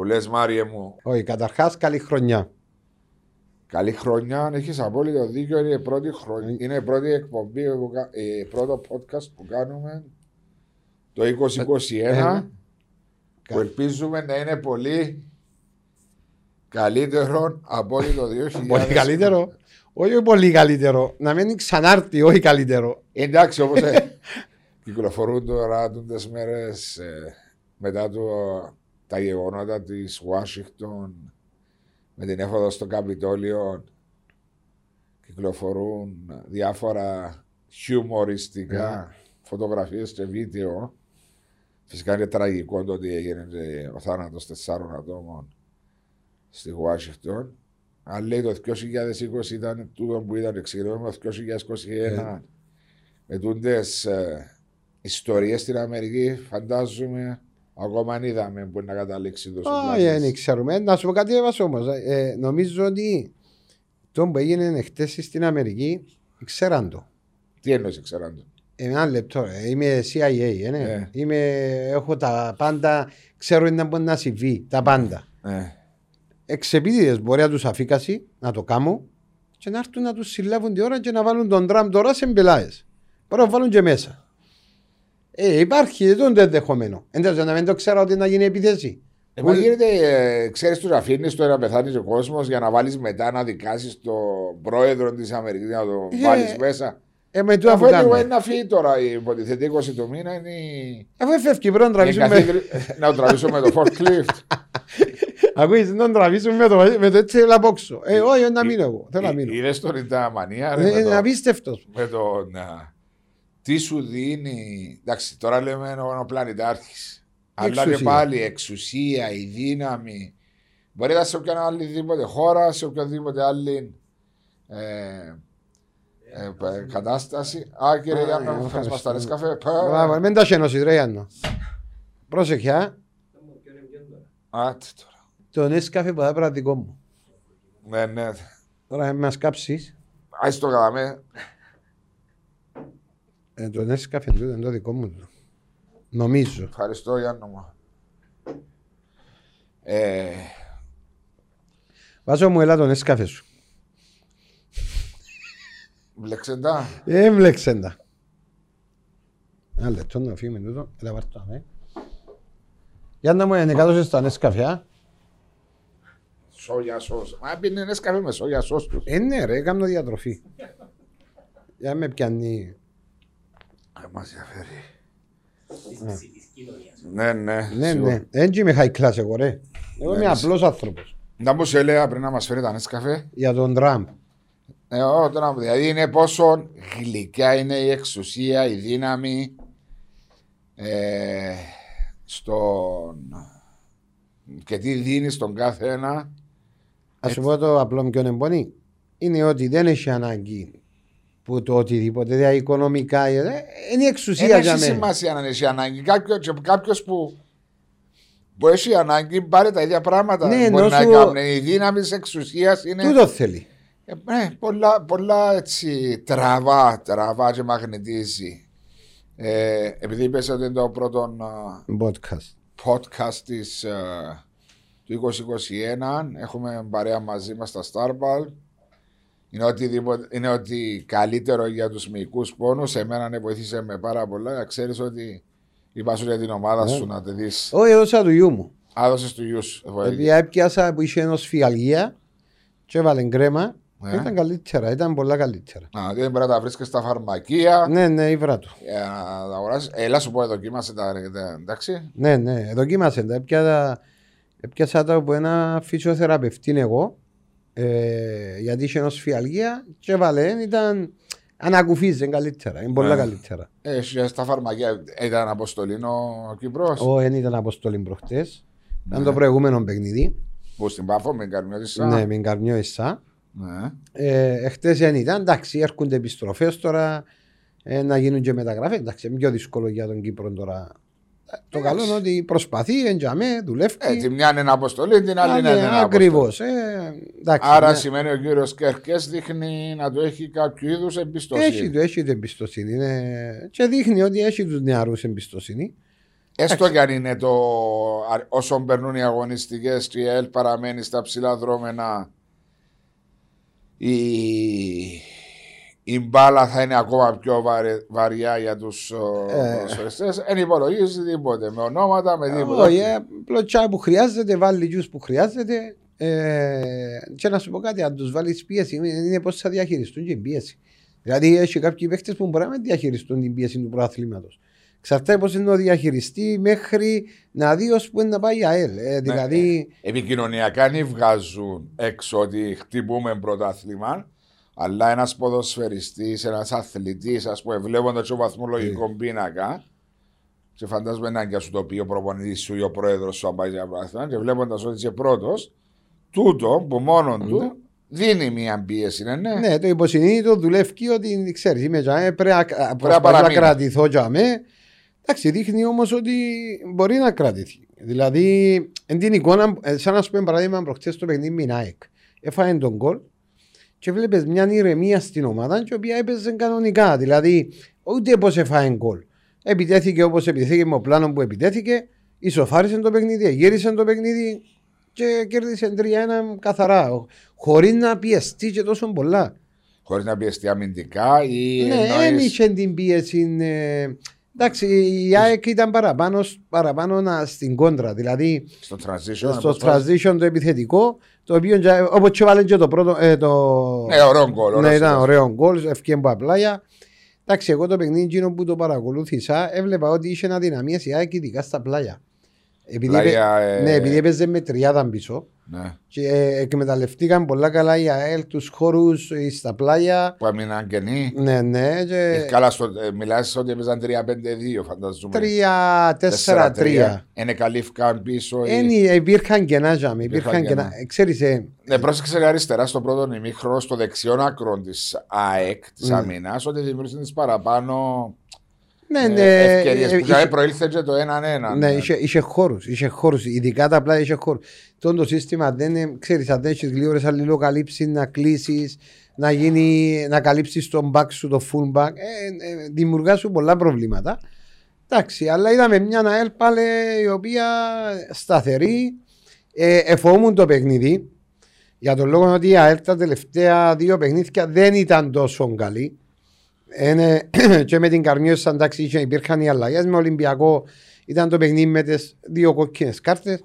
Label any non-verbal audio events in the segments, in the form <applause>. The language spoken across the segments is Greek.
που λες Μάριε μου, Όχι, καταρχάς καλή χρονιά. καλή χρονιά, έχεις απόλυτο δίκιο, είναι η πρώτη, χρονιά, είναι η πρώτη εκπομπή, που κα- ε, πρώτο podcast που κάνουμε το 2021 που ελπίζουμε να είναι πολύ καλύτερο από ό,τι το 2000. <laughs> Πολύ καλύτερο; Όχι πολύ καλύτερο. Να μην ξανάρθει, όχι καλύτερο. Εντάξει, όπως <laughs> ε, κυκλοφορούν τώρα τις μέρες ε, μετά το, τα γεγονότα της Ουάσιγκτον με την έφοδο στο Καπιτόλιο κυκλοφορούν διάφορα χιουμοριστικά φωτογραφίες και βίντεο. Φυσικά είναι τραγικό το ότι έγινε και ο θάνατος τεσσάρων ατόμων στη Ουάσιγκτον. Αν λέει το 2020 ήταν τούτο που ήταν, ξεκινούμε το 2021 με τούντες ε, ιστορίες στην Αμερική, φαντάζομαι ακόμα αν είδαμε που να καταλήξει το Όχι, δεν ξέρουμε. Να σου πω κάτι έβασα όμως. Ε, νομίζω ότι το που έγινε χτες στην Αμερική, ξέραν το. Τι εννοείς ξέραν το; Ένα λεπτό. ε, Είμαι CIA. ε, ναι. Ναι. Είμαι, έχω τα πάντα. Ξέρω τι να μπορεί να συμβεί. Τα πάντα. Ε, Εξεπίτηδε μπορεί να τους αφήκασει να το κάνουν και να έρθουν να τους συλλάβουν τη ώρα και να βάλουν τον τραμ τώρα σε μπελάες. Μπορεί να βάλουν και μέσα. Ε, υπάρχει δεν το ενδεχομένο. Εντάξει, να μην το ξέρω ότι να γίνει επίθεση. ε, μα γίνεται, ε, ξέρεις τους αφήνεις το να πεθάνει ο κόσμος για να βάλεις μετά να δικάσεις τον πρόεδρο της Αμερικής να το Ε, βάλεις μέσα. Ε, με το Αφού αφού anyway, κάνουμε. να φύγει τώρα η υποτιθέτη 20 του μήνα είναι η... Αφού έφευκε πρέπει να η τραβήσουμε. καθήκη- να το τραβήσω με το forklift. <laughs> Ακούεις, να τραβήσουμε με το, με το έτσι λαπόξω. Ε, όχι, να μείνω εγώ. Θέλω να μείνω. Είδες τον τα μανία ρε, Ε, με Είναι το- απίστευτος. με τον. Α, τι σου δίνει. Εντάξει, τώρα λέμε ο πλανητάρχη. Αλλά και εξουσία. πάλι εξουσία, η δύναμη. Μπορεί να σε οποιαδήποτε άλλη χώρα, σε οποιαδήποτε άλλη ε, ε, π- κατάσταση. Α, κύριε Α, Γιάννο, ε, φας ευχαριστώ. μας τα νεσκαφέ. Μπράβο, Μην τα σένωσες ρε Γιάννο. Πρόσεχε, α. Α, τι τώρα. Το νέσκαφε που θα έπρεπε δικό μου. Ναι, ναι. Τώρα θα μας κάψεις. Ας το κάναμε. Ε, το νέσκαφε τούτο είναι το δικό μου. το. Νομίζω. Ευχαριστώ, Γιάννο μου. Ε, Βάζω μου έλα το νέσκαφε σου. βλεξεντά. Ε, έμπλεξεν τα. Ένα λεπτό να φύγουμε τούτο. Έλα πάρ' το αμέ. Γιάννα μου, είναι κάτω στα νέσκαφε, α. Σόγια σως. Μα πίνει νεσκαφέ με σόγια σως τους. Ε, ναι ρε, κάνω διατροφή. Για με πιάνει. Ε, Μας ενδιαφέρει. Αίσθηση της κοινωνίας. Ναι, ναι. Ναι, σίγουρα. ναι. Δεν είμαι high class εγώ, ρε. Εγώ είμαι Ναι, απλός άνθρωπος. Να μου σε έλεγα πριν να μας φέρει τα νεσκαφέ. Για τον Τραμπ. Ε, ό, τώρα, δηλαδή είναι πόσο γλυκιά είναι η εξουσία, η δύναμη ε, στον... και τι δίνει στον κάθε ένα. Α σου πω το απλό μου και εμπονή. Είναι ότι δεν έχει ανάγκη που το οτιδήποτε, δηλαδή οικονομικά. ε, Είναι η εξουσία Δεν για έχει μένα. σημασία αν έχει ανάγκη. Κάποιο κάποιος που, που έχει ανάγκη πάρει τα ίδια πράγματα. Ναι, Μπορεί ενώ να σου- κάνει. Η δύναμης τη εξουσίας είναι Τούτο θέλει. ε, ναι, πολλά, πολλά έτσι τραβά, τραβά και μαγνητίζει. Ε, επειδή είπες ότι είναι το πρώτο α, Podcast. podcast της, ε, του 2021. Έχουμε παρέα μαζί μας στα Starball. Είναι ότι, είναι ότι καλύτερο για τους μυϊκούς πόνους. Εμένα ναι, βοήθησε με πάρα πολλά. Να ξέρεις ότι είπα σου για την ομάδα σου να τη δεις. Όχι, έδωσα του γιού μου. Άδωσες του γιου σου. Επειδή έπιασα που είχε ενός φιαλγία και έβαλε κρέμα. Ναι. Ήταν καλύτερα, ήταν πολλά καλύτερα. Να, δεν μπορεί να τα βρίσκεις στα φαρμακεία. Ναι, ναι, ήβρα του. Για να τα αγοράσεις. Έλα σου πω, δοκίμασε τα, τα- εντάξει. Ναι, ναι, δοκίμασε τα. Έπιασα, έπιασα τα από ένα φυσιοθεραπευτή εγώ. Ε, γιατί είχε ενός φιαλγία και έβαλε, ήταν ανακουφίζει καλύτερα, είναι πολλά Ναι. καλύτερα. Ε, στα φαρμακεία ήταν αποστολή ο Κύπρος. Ο δεν ήταν αποστολή προχτές. Ήταν Ναι. το προηγούμενο παιχνίδι. Που στην Πάφο με Καρμιώτησα. Ναι, με καρμιό εσά. ναι. Ε, εχθές δεν ήταν. Εντάξει, έρχονται επιστροφές τώρα ε, να γίνουν και μεταγραφές. Εντάξει, είναι πιο δύσκολο για τον Κύπρο τώρα. Ε, Το καλό είναι ότι προσπαθεί, εντιαμέ, δουλεύει. Ε, τη μια είναι αποστολή, την άλλη είναι αποστολή. Ακριβώς. Ε, εντάξει, Άρα ναι. σημαίνει ο κύριος Κέρκες δείχνει να του έχει κάποιο είδους Έχει, εμπιστοσύνη. το- έχει την εμπιστοσύνη. Είναι... Και δείχνει ότι έχει τους νεαρούς εμπιστοσύνη. Έστω κι αν είναι το. α- Όσο περνούν οι αγωνιστικές και η ΕΛ παραμένει στα ψηλά δρόμενα, η, η μπάλα θα είναι ακόμα πιο βαρε- βαριά για τους Ε. Δεν υπολογίζεις τίποτε. Με ονόματα, με τίποτα. Όχι, ε, απλό τσάι που χρειάζεται, βάλει τζους που χρειάζεται. Ε, και να σου πω κάτι, αν τους βάλεις πίεση, είναι, είναι πώς θα διαχειριστούν και την πίεση. Δηλαδή, έχει κάποιοι παίχτες που μπορεί να μην διαχειριστούν την πίεση του προαθλήματος. Ξαρτάται πώς είναι ο διαχειριστή μέχρι να δει ως που είναι να πάει η ΑΕΛ. Ε, δηλαδή, Επικοινωνιακά δεν βγάζουν έξω ότι χτυπούμε πρωτάθλημα, αλλά ένας ποδοσφαιριστής, ένας αθλητής, ας πούμε, βλέποντας το βαθμολογικό πίνακα, και φαντάζομαι έναν και σου το πει ο προπονητής σου ή ο πρόεδρος σου, αν πάει για πρωτάθλημα, και βλέποντας ότι είσαι πρώτος, τούτο που μόνο του δίνει μια πίεση, ναι, ναι. ναι, το υποσυνείδητο δουλεύει ότι ξέρεις, είμαι τζαμέ, πρέπει να- να προσπαθώ να παραμείνω. κρατηθώ τζαμέ. Εντάξει, δείχνει όμως ότι μπορεί να κρατηθεί. Δηλαδή, εν την εικόνα, ε, σαν να σου πούμε παράδειγμα, προχτές το παιχνίδι με την ΑΕΚ. Έφαγε τον γκολ και βλέπεις μια ηρεμία στην ομάδα και η οποία έπαιζε κανονικά. Δηλαδή, ούτε πώ έφαγε γκολ. Επιτέθηκε όπως επιτέθηκε με ο πλάνο που επιτέθηκε, ισοφάρισε το παιχνίδι, γύρισε το παιχνίδι και κέρδισε 3-1 καθαρά. Χωρίς να πιεστεί και τόσο πολλά. Χωρίς να πιεστεί αμυντικά ή. Ναι, εννοείς- δεν είχε την πίεση. ε, εντάξει, η ΑΕΚ ήταν παραπάνω, παραπάνω να- στην κόντρα. Δηλαδή στο transition. στο όπως transition το επιθετικό, το οποίο όπως και βάλε και το πρώτο. Ε, το... Ναι, ωραίο γκολ. ναι, ωραίος ήταν γκολ. ωραίο γκολ, ευκαιρία από απλά. Εντάξει, εγώ το παιχνίδι εκείνο που το παρακολούθησα, έβλεπα ότι είχε αδυναμίε η ΑΕΚ ειδικά στα πλάγια. Επειδή, Πλάγια, έπαι- ε, ναι, επειδή έπαιζε με τριάδα πίσω Ναι. και ε, εκμεταλλευτήκαν πολλά καλά η ΑΕΛ τους χώρους στα πλάγια. Που έμειναν κενοί. Ναι, ναι. Και... Ε, Καλά, στο, ε, μιλάς ότι έπαιζαν 3-5-2, φανταζούμε. 3-4-3. Είναι καλύφκαν πίσω. ή- Ένι, υπήρχαν κενά, τζάμε. Υπήρχαν Υπήρχαν κενά. κενά. Ε, Ξέρεις, ε, Ναι, πρόσεξε αριστερά στο πρώτο ημίχρονο, στο δεξιόν άκρο της ΑΕΚ, της Ναι. αμυνά, ότι δημιούργησε τις παραπάνω ναι, ε, ναι, ευκαιρίες. ε, Που είχε- δηλαδή προήλθε και το 1-1. Ναι, είχε, είχε χώρους, είχε χώρους, ειδικά τα απλά είχε χώρους. Τον το σύστημα δεν είναι, ξέρεις, αν δεν έχεις γλύωρες αλληλοκαλύψεις, να κλείσεις, να, γίνει, να καλύψεις τον back σου, το full back, ε, ε, δημιουργά σου πολλά προβλήματα. Εντάξει, αλλά είδαμε μια ΑΕΛ πάλι η οποία σταθερή, ε, εφόμουν το παιχνίδι, για τον λόγο ότι η ΑΕΛ τα τελευταία δύο παιχνίδια δεν ήταν τόσο καλή. Είναι, <clears throat> και με την Καρμιώσα εντάξει είχε- υπήρχαν οι αλλαγές με Ολυμπιακό ήταν το παιχνίδι με τις δύο κόκκινες κάρτες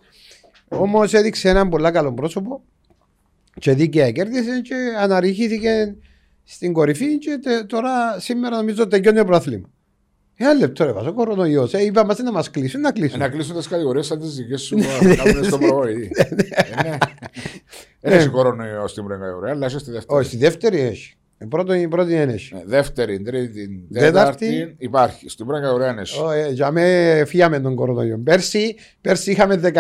όμως έδειξε έναν πολύ καλό πρόσωπο και δίκαια κέρδισε και αναρριχήθηκε στην κορυφή και τε- τώρα σήμερα νομίζω τελειώνει το πρόθλημα. Ένα λεπτό ρε βάζω κορονοϊός. Ε, είπα μας να μας κλείσουν, να κλείσουν. Να κλείσουν τις κατηγορίες σαν τις δικές σου που κάνουν στον προβοητή. <laughs> Ε, ναι. Δεν έχει κορονοϊό στην πρώτη κατηγορία, αλλά έχει στη δεύτερη. Όχι, στη δεύτερη έχει. Η πρώτη, η πρώτη δεν έχει. Ναι, Δεύτερη, τρίτη, Τέταρτη. τέταρτη υπάρχει. Στην πρώτη κατηγορία δεν έχει. Όχι, για με φύγαμε τον κορονοϊό. Πέρσι, πέρσι είχαμε 10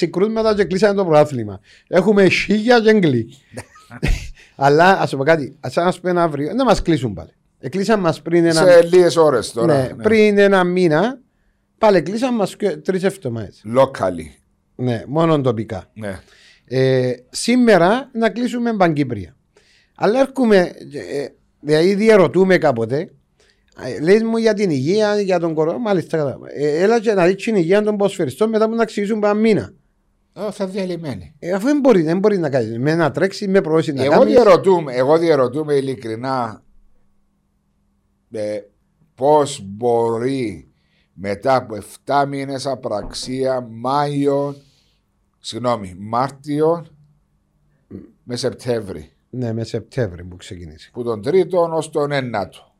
16 κρούσματα και κλείσαμε το πρωτάθλημα. Έχουμε χίλια και εγκλή. <laughs> Αλλά ας πω κάτι, ας να σου πούμε αύριο, δεν μας κλείσουν πάλι. Εκλείσαν μας πριν ένα, Σε λίγες ώρες τώρα. ναι, ναι. πριν ένα μήνα, πάλι κλείσαν μας τρεις εβδομάδες. Locally. Ναι, μόνο τοπικά. Ναι. Ε, σήμερα να κλείσουμε Παγκύπρια. Αλλά έρχομαι, ε, δηλαδή διαρωτούμε κάποτε, ε, λέει μου για την υγεία, για τον κορονοϊό, μάλιστα κατάλαβα. Ε, έλα και να δεις την υγεία των ποσφαιριστών μετά που να αξίζουν ένα μήνα. Ε, θα διαλυμένοι. Ε, αφού δεν μπορεί, δεν μπορεί να κάνει, με να τρέξει, με προώσει να Εγώ κάνει. διαρωτούμε, εγώ διαρωτούμε ειλικρινά ε, πώς μπορεί μετά από 7 μήνες απραξία Μάιο, συγγνώμη, Μάρτιο με Σεπτέμβρη Ναι, με Σεπτέμβρη που ξεκινήσει. που τον τρίτον ως τον ένατο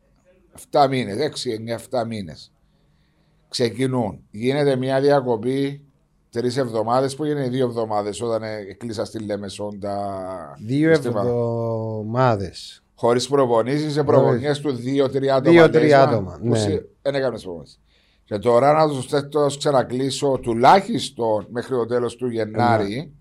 7 μήνες, 6-9-7 μήνες ξεκινούν γίνεται μια διακοπή τρεις εβδομάδες που έγινε δύο εβδομάδες όταν ε, κλείσα στη Λέμεσον τα Δύο συστήματα. εβδομάδες. Χωρίς προπονήσεις σε προπονιές του 2-3 άτομα. Δύο-τρία λες, μα, άτομα, που ναι. σε- Δεν έκανε προπονήσεις. Και τώρα να τους θέτω ξανακλείσω τουλάχιστον μέχρι το τέλος του Γενάρη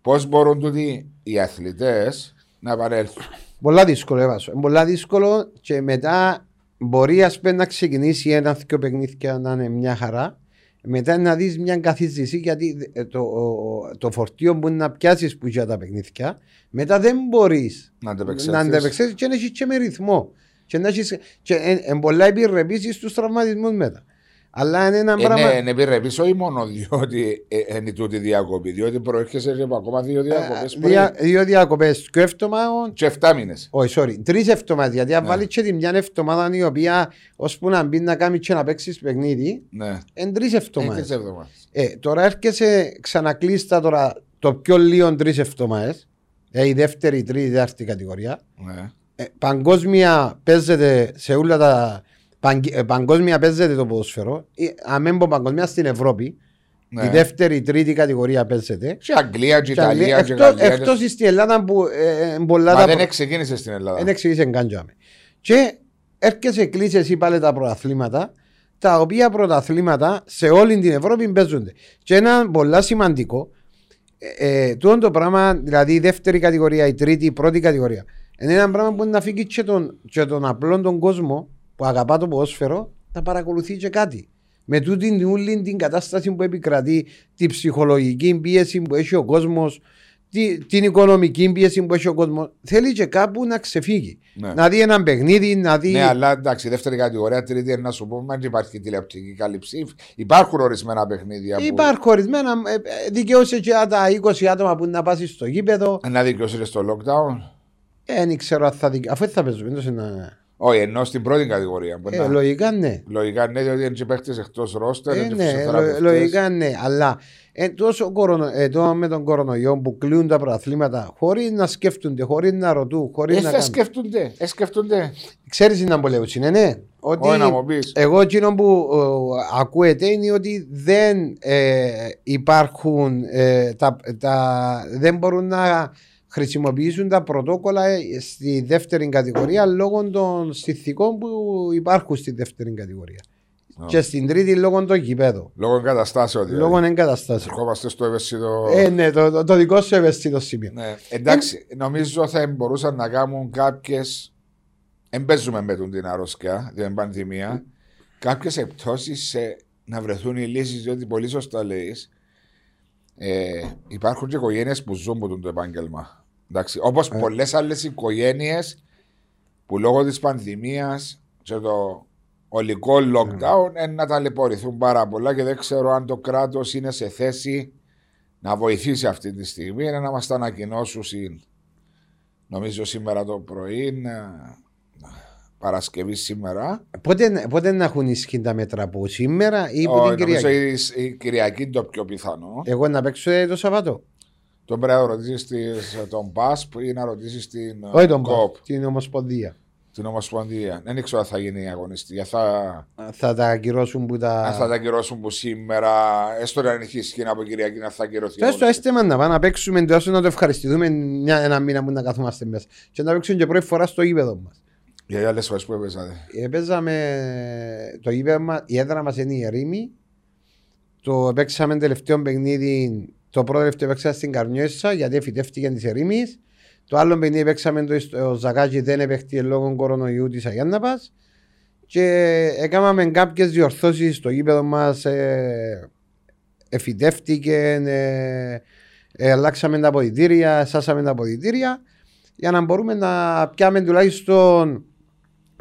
πώς μπορούν τούτοι οι αθλητές να επανέλθουν. Πολλά δύσκολο, έβασο. Είναι πολλά δύσκολο και μετά μπορεί ας πούμε, να ξεκινήσει ένα δύο παιχνίδια να είναι μια χαρά. Μετά να δεις μια καθίστηση γιατί ε, το, ο- το φορτίο που να πιάσεις που για τα παιχνίδια, μετά δεν μπορείς Να να αντεπεξέλθεις. αντεπεξέλθεις και να έχεις και με ρυθμό. Και, να έχεις, και εν, εν πολλά επιρρεπήσεις στους τραυματισμούς μετά. Αλλά είναι ένα Είναι, πράγμα. είναι επιρρεπής όχι μόνο διότι ε, είναι τούτη διακοπή, διότι προέρχεσαι και από ακόμα δύο διακοπές πριν. Ε, Δια, δύο διακοπές. Και εβδομάδων. Και 7 μήνες. Όχι, sorry, τρεις εβδομάδες. Γιατί αν Ναι. βάλεις και τη μια εβδομάδα η οποία ώσπου να μπει να κάνει και να παίξεις παιχνίδι, Ναι. είναι τρεις Είναι εβδομάδες. τις εβδομάδες. Ε, τώρα έρχεσαι ξανακλείστα τώρα το πιο λίγο τρεις εβδομάδες. Ε, η δεύτερη, η τρίτη, η τέταρτη κατηγορία. Ναι. Ε, παγκόσμια παίζεται σε όλα τα. Παγκ- ε, παγκόσμια παίζεται το ποδοσφαιρό. Ε, Αν μην πω παγκόσμια στην Ευρώπη. Ναι. Η δεύτερη, η τρίτη κατηγορία παίζεται. Και Αγγλία, και Και άλλη- Ιταλία, και εκτός- Γαλλία. Εκτός στην Ελλάδα που ε, ε, πολλά Μα τα δεν προ- ξεκίνησε στην Ελλάδα. δεν εξηγήσε καν τζάμε. Και έρχεσαι κλείσει εσύ πάλι τα πρωταθλήματα, τα οποία πρωταθλήματα σε όλη την Ευρώπη παίζονται. Και ένα πολύ σημαντικό, ε, ε, τούτο το πράγμα, δηλαδή η δεύτερη κατηγορία, η τρίτη, η πρώτη κατηγορία, είναι ένα πράγμα που να φύγει και τον, και τον απλό τον κόσμο που αγαπά το ποδόσφαιρο να παρακολουθεί και κάτι. Με τούτη την όλη την κατάσταση που επικρατεί, την ψυχολογική πίεση που έχει ο κόσμος, την οικονομική πίεση που έχει ο κόσμος, θέλει και κάπου να ξεφύγει. Ναι. Να δει ένα παιχνίδι, να δει. Ναι, αλλά εντάξει, δεύτερη κατηγορία, τρίτη, είναι να σου πούμε, δεν υπάρχει τηλεοπτική κάλυψη. Υπάρχουν ορισμένα παιχνίδια που Υπάρχουν ορισμένα. ε, ε, Δικαιούσε και τα 20 άτομα που να πάσει στο γήπεδο. να δικαιώσει στο lockdown. Ε, δεν ξέρω αν θα δικαιώσει. Αφού έτσι θα παίζουμε. εντός είναι- Όχι, ενώ στην πρώτη κατηγορία. Μπορεί Ε, να- λογικά ναι. Λογικά ναι, διότι είναι και παίχτες εκτός ρόστερ. Ε, είναι και ναι, φυσιοθεραπευτές. λο- λογικά ναι. Αλλά ε, τόσο κορονο, ε, το με τον κορονοϊό που κλείουν τα πρωταθλήματα χωρίς να σκέφτονται, χωρίς να ρωτούν, χωρίς Ε, να θα κάνουν. σκεφτούνται, ε, σκεφτούνται. Ξέρεις τι να μου λέω, είναι ναι; Ότι Όχι να μου πεις. εγώ εκείνο που ε, ακούεται είναι ότι δεν ε, υπάρχουν, ε, τα, τα, δεν μπορούν να χρησιμοποιήσουν τα πρωτόκολλα ε, στη δεύτερη κατηγορία λόγω των συνθηκών που υπάρχουν στη δεύτερη κατηγορία. Α. Και στην τρίτη λόγω των γηπέδων. Λόγω εγκαταστάσεων. δηλαδή. Λόγω εγκαταστάσεων. Ερχόμαστε στο ευαίσθητο. Ε, ναι, το, το, το δικό σου ευαίσθητο σημείο. Ναι. Εντάξει, νομίζω θα μπορούσαν να κάνουν κάποιε. Δεν παίζουμε με τον την αρρώσκια, την πανδημία. Κάποιες επιπτώσει να βρεθούν οι λύσεις, διότι πολύ σωστά λέει. Ε, υπάρχουν και οικογένειες που ζουν από το επάγγελμα. Όπως Ε. πολλές άλλες οικογένειες που λόγω της πανδημίας και το ολικό lockdown ε, να ταλαιπωρηθούν πάρα πολλά και δεν ξέρω αν το κράτος είναι σε θέση να βοηθήσει αυτή τη στιγμή είναι να μας τα ανακοινώσουν νομίζω σήμερα το πρωί να- Παρασκευή σήμερα Πότε, πότε να έχουν ισχύ τα μέτρα από σήμερα ή από Ο- την νομίζω Κυριακή; η, η Κυριακή είναι το πιο πιθανό Εγώ να παίξω ε, το Σαββατό. Τον πρέπει να ρωτήσεις τον ΠΑΣΠ ή να ρωτήσεις την Όχι τον ΚΟΠ, ΠΑΠ, την Ομοσπονδία. την Ομοσπονδία δεν ξέρω αν θα γίνει η αγωνιστική θα, Θα τα ακυρώσουν που τα. αν θα τα ακυρώσουν που σήμερα έστω να έχει ισχύ από Κυριακή να θα ακυρωθεί η Θες το αγωνιστική. αίσθημα να πάμε να παίξουμε τόσο να το ευχαριστηθούμε μια, ένα μήνα που να καθόμαστε μέσα. Και να παίξουμε και πρώτη φορά στο γήπεδο μας. για οι άλλες φορές που έπαιζατε Παίζαμε το γήπεδο μα, η έδρα μας είναι η Ερήμη. Το παίξαμε τελευταίο παιχνίδι, το πρώτο τελευταίο παίξαμε στην Καρνιώσα γιατί φυτεύτηκε της Ερήμης. Το άλλο παιχνίδι παίξαμε το στο Ζακάκι δεν επέχτηκε λόγω κορονοϊού της Αγιάνναπας. Και έκαναμε κάποιες διορθώσεις στο γήπεδο μας. Ε, εφητεύτηκε, ε, ε, αλλάξαμε τα αποδητήρια, σάσαμε τα αποδητήρια για να μπορούμε να πιάμε τουλάχιστον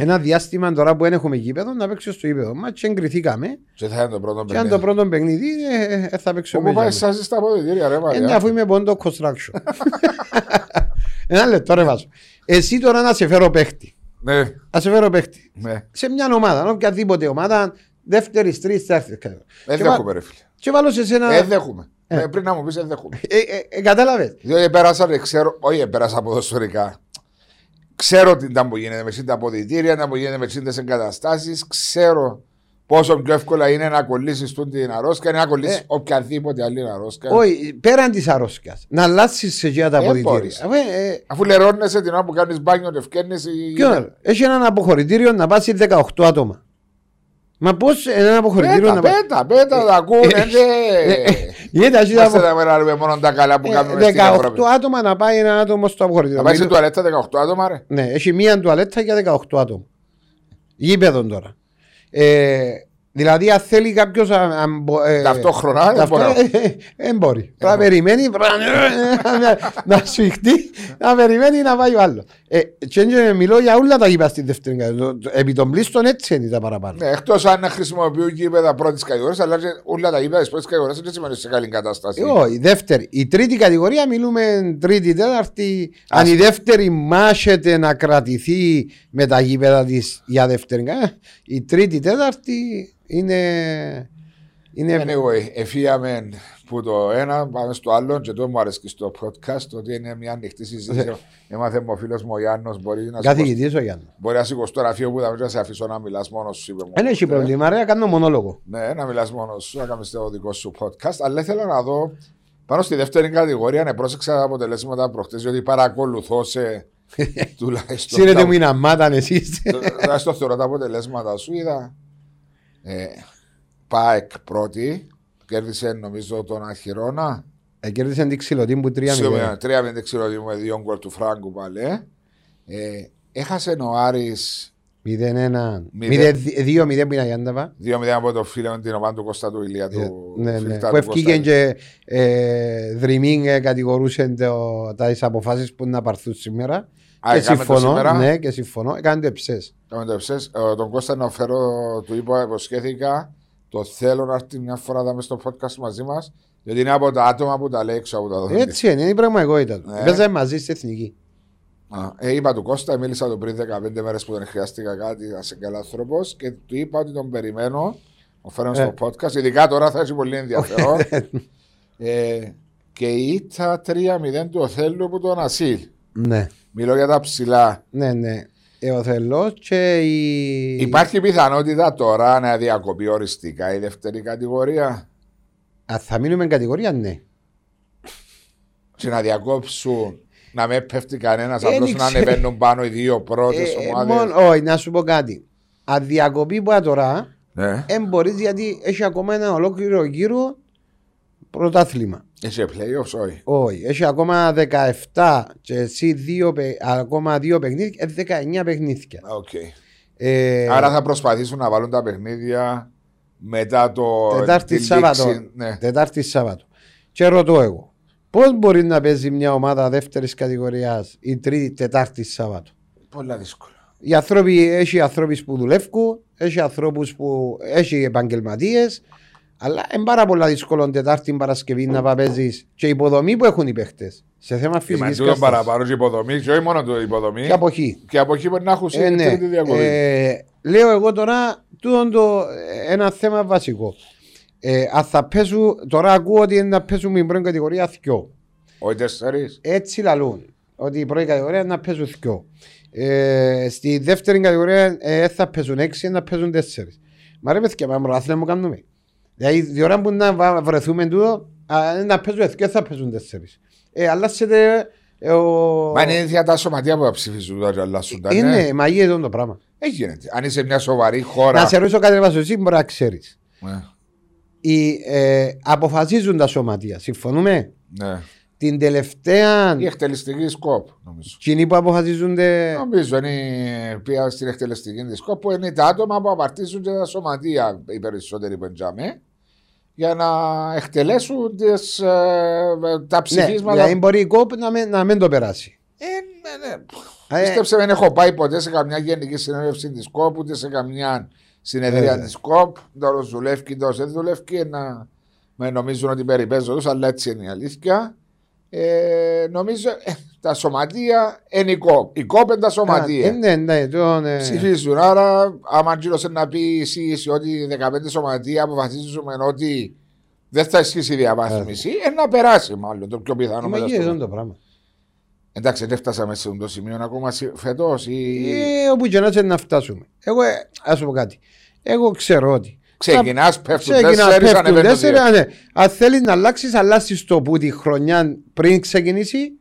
ένα διάστημα τώρα που δεν έχουμε γήπεδο να παίξουμε στο γήπεδο μας και εγκριθήκαμε. και θα είναι το πρώτο Και αν το παιχνίδι πρώτο παιχνίδι ε, ε, θα παίξουμε. Όπου πάει μέσα. εσάς στα αποδητήρια ρε Ε, ναι, Μαρία αφού είμαι πόντο construction. <laughs> Ένα λεπτό ρε βάζω. Εσύ τώρα να σε φέρω παίχτη. Ναι, Να σε φέρω παίχτη. ναι. Σε μια ομάδα, οποιαδήποτε ομάδα, δεύτερης, τρίτη, τέταρτη. Δεν Και βα- δέχομαι ρε φίλε. Και βάλω σε σένα. Δεν δέχομαι. Ε. Ναι, Πριν να μου πεις δεν δέχομαι. Ε, ε, ε, κατάλαβες; Διότι πέρασα, δεν ξέρω, όχι πέρασα ποδοσφαιρικά. Ξέρω τι ήταν που γίνεται μες τα αποδητήρια, τι που γίνεται μες τις εγκαταστάσεις. Ξέρω πόσο πιο εύκολα είναι να κολλήσεις την αρρώσκια, να κολλήσεις Ε. οποιαδήποτε άλλη αρρώσκια. Όχι, πέραν της αρρώσκια. Να αλλάξεις σε εκείνα τα Ε, αποδητήρια. μπορείς. Αφού, ε, Αφού λερώνεσαι την ώρα που κάνεις μπάνιο, ευκαιρνεί. ποιο άλλο. Έχει έναν αποχωρητήριο να πάσει 18 άτομα. Μα πώς ένα αποχωρητήριο Πέτα, να πάσει. πέτα, πέτα, τα ακούνε. Ε, Γιατί έχει Είμαστε τα μέρα μόνο τα καλά που κάνουμε στην 18 Ευρώπη. άτομα να πάει ένα άτομο στο αποχωρητήριο. Να πάει στην Μιλώ- τουαλέτα 18 άτομα, ρε. Ναι, έχει μία τουαλέτα για 18 άτομα. Γήπεδο τώρα. Ε, Δηλαδή, αν θέλει κάποιος. Ταυτόχρονα, δεν μπορεί. Δεν μπορεί. Πρέπει να περιμένει πρέπει να- να σφιχτεί, να περιμένει να πάει ο άλλος. Ε, και έτσι μιλώ για όλα τα γήπα στη δεύτερη κατηγορία. Το- Επί των πλήστων έτσι είναι τα παραπάνω. Ναι, εκτός αν χρησιμοποιούν γήπεδα πρώτης κατηγορίας, αλλά και όλα τα γήπεδα της πρώτης κατηγορίας δεν σημαίνει σε καλή κατάσταση. Ε, όχι, η δεύτερη. Η τρίτη κατηγορία μιλούμε τρίτη, τέταρτη. Αν η δεύτερη μάχεται να κρατηθεί με τα γήπεδα της για δεύτερη κατηγορία, η τρίτη, τέταρτη είναι. είναι Anyway, εφίαμε που το ένα, πάμε στο άλλο και το μου αρέσει στο podcast ότι είναι μια ανοιχτή συζήτηση. Έμαθε μου ο φίλος μου ο Γιάννος μπορεί να σηκώσει- καθηγητής ο Γιάννη. μπορεί να σηκώσει το γραφείο που θα βρει να σε αφήσω να μιλάς μόνος σου. είπε μου. Δεν έχει Ε, πρόβλημα, ρε, κάνω μονόλογο. Ναι, να μιλάς μόνος σου, να κάνεις το δικό σου podcast. Αλλά ήθελα να δω πάνω στη δεύτερη κατηγορία, ναι, πρόσεξα τα αποτελέσματα προχτές, διότι παρακολουθώ σε <laughs> τουλάχιστον. Σύρετε τα- μου είναι αμάταν εσείς. Τουλάχιστον θεωρώ τα αποτελέσματα σου. Είδα. Ε, ΠΑΕΚ πρώτη. Κέρδισε νομίζω τον Αχυρώνα. Ε, Κέρδισε την ξυλωτή που 3-0. Τρία πέντε ξέρω με δύο γκολ του Φράγκου πάλι. Ε, έχασε ο Άρης 0-1. Μηδέν. 2-0 που είναι η Άνταβα. 2-0 από το φίλο την ομάδα του Κώστα του Ηλία του Ναι, ναι. Φιλτά Που του ευκήκε Κώστα. και ε, δρυμίν ε, κατηγορούσε το- τα αποφάσεις που να πάρθουν σήμερα. Α, και έκαμε το συμφωνώ. σήμερα. Ναι, και συμφωνώ. Έκανε το εψές. Κάμε το εψές. Ε, Τον Κώστα να φέρω, του είπα, υποσχέθηκα. Το θέλω να έρθει μια φορά να είμαι στο podcast μαζί μας. Γιατί είναι από τα άτομα που τα λέει έξω από τα δόντια. Έτσι είναι, είναι η πραγματικότητα του. Ναι. Παίζαμε μαζί στην εθνική. Α, Ε, είπα του Κώστα, μίλησα του πριν 15 μέρες που δεν χρειάστηκα κάτι, να είσαι καλά άνθρωπο και του είπα ότι τον περιμένω. Μου φέρνω στο Ε. podcast. Ειδικά τώρα θα έχει πολύ ενδιαφέρον. ε, και η ήττα 3-0 του Οθέλου που τον Ασίλ. Ναι, Μιλώ για τα ψηλά. ναι, ναι. Ε, ο Θελός και η... Υπάρχει πιθανότητα τώρα να διακοπεί οριστικά η δεύτερη κατηγορία; Αν θα μείνουμε κατηγορία, ναι. και να διακόψουν να μην πέφτει κανένας, Ε, απλώς δεν να ξέρω. ανεβαίνουν πάνω οι δύο πρώτες Ε, ομάδες. μόνο- Όχι, να σου πω κάτι. Αν διακοπεί που τώρα, Ναι. δεν μπορείς γιατί έχει ακόμα ένα ολόκληρο γύρο πρωτάθλημα. Έχει playoffs, όχι. Όχι, έχει ακόμα 17 και εσύ δύο, παι- ακόμα δύο παιχνίδια, ε, 19 παιχνίδια. Οκ. Ε, Άρα θα προσπαθήσουν να βάλουν τα παιχνίδια μετά το. Τετάρτη τη Σάββατο. λήξη, Ναι. Τετάρτη Σάββατο. Και ρωτώ εγώ, πώς μπορεί να παίζει μια ομάδα δεύτερης κατηγορίας ή τρίτη, Τετάρτη Σάββατο; Πολλά δύσκολα. Οι άνθρωποι, έχει ανθρώπους που δουλεύουν, έχει ανθρώπους που έχει επαγγελματίες, αλλά είναι πάρα πολλά δύσκολο Τετάρτη Παρασκευή να πάει παίζεις και η υποδομή που έχουν οι παίχτες. Σε θέμα Και με φυσικής τούτο παραπάνω και υποδομή, και όχι μόνο το υποδομή. Και από εκεί. Και από εκεί μπορεί να έχουν Ε, ναι. τρίτη διακοπή. Ε, λέω εγώ τώρα τούτο το ε, ένα θέμα βασικό. Ε, αν θα πέσουν, τώρα ακούω ότι είναι να πέσουν με την πρώτη κατηγορία θκιό. Όχι τέσσερι. Έτσι λαλούν. Ότι η πρώτη κατηγορία είναι να παίζουν θκιό. Ε, στη δεύτερη κατηγορία ε, θα παίζουν έξι, να παίζουν τέσσερις. Μα ρε παιδιά, μα πρωτάθλημα μου κάνουμε. Δηλαδή, η ώρα που να βα- βρεθούμε τούτο, α, είναι να παίζουν θκιό, θα παίζουν τέσσερις. Ε, αλλάσσεται ε, ο... Μα είναι ίδια τα σωματεία που θα ψηφίζουν τώρα και αλλάσουν τα. ναι. Είναι μαγεία εδώ το πράγμα. Δεν γίνεται. Αν είσαι μια σοβαρή χώρα. Να σε ρωτήσω κάτι βάζω εσύ μπορεί να ξέρεις. Ναι. Ε, αποφασίζουν τα σωματεία. Συμφωνούμε; ναι. Την τελευταία. Η εκτελεστική σκοπ, νομίζω. Κοινοί που αποφασίζονται. Νομίζω είναι πια στην εκτελεστική της σκοπ που είναι τα άτομα που απαρτίζουν και τα σωματεία οι περισσότεροι που εντζάμε για να εκτελέσουν τις, ε, τα Ναι, ψηφίσματα. δηλαδή μπορεί η κόπ να, μην- να μην το περάσει. Ε, ναι, ναι. Ε, Πίστεψε, δεν έχω πάει ποτέ σε καμιά γενική συνέλευση της ΚΟΠ ούτε σε καμιά συνεδρία Ε. της ΚΟΠ. Τώρα δουλεύει, τώρα δεν δουλεύει. Να με νομίζουν ότι περιπέζω τους, αλλά έτσι είναι η αλήθεια. Ε, νομίζω ε, τα σωματεία είναι η ΚΟΠ. Η ΚΟΠ είναι τα α, σωματεία. ε, Ναι, ναι, τον, ε, Ψηφίζουν. Άρα, άμα γύρωσε να πει εσύ ότι 15 σωματεία αποφασίζουμε ότι δεν θα ισχύσει η διαβάθμιση, ε, να περάσει μάλλον το πιο πιθανό. η μετά μαγεία στο- εδώ το πράγμα. Εντάξει, δεν φτάσαμε σε αυτό το σημείο ακόμα φετό. Ή... Ε, όπου και να είσαι να φτάσουμε. Εγώ, ε, ας σου πω κάτι. Εγώ ξέρω ότι. Ξεκινάς, πέφτουν Ξεκινάς, τέσσερις, πέφτουν ανεβαίνουν τέσσερις, δύο. α, ναι. Αν θέλεις να αλλάξεις, αλλάξει το που τη χρονιά πριν ξεκινήσει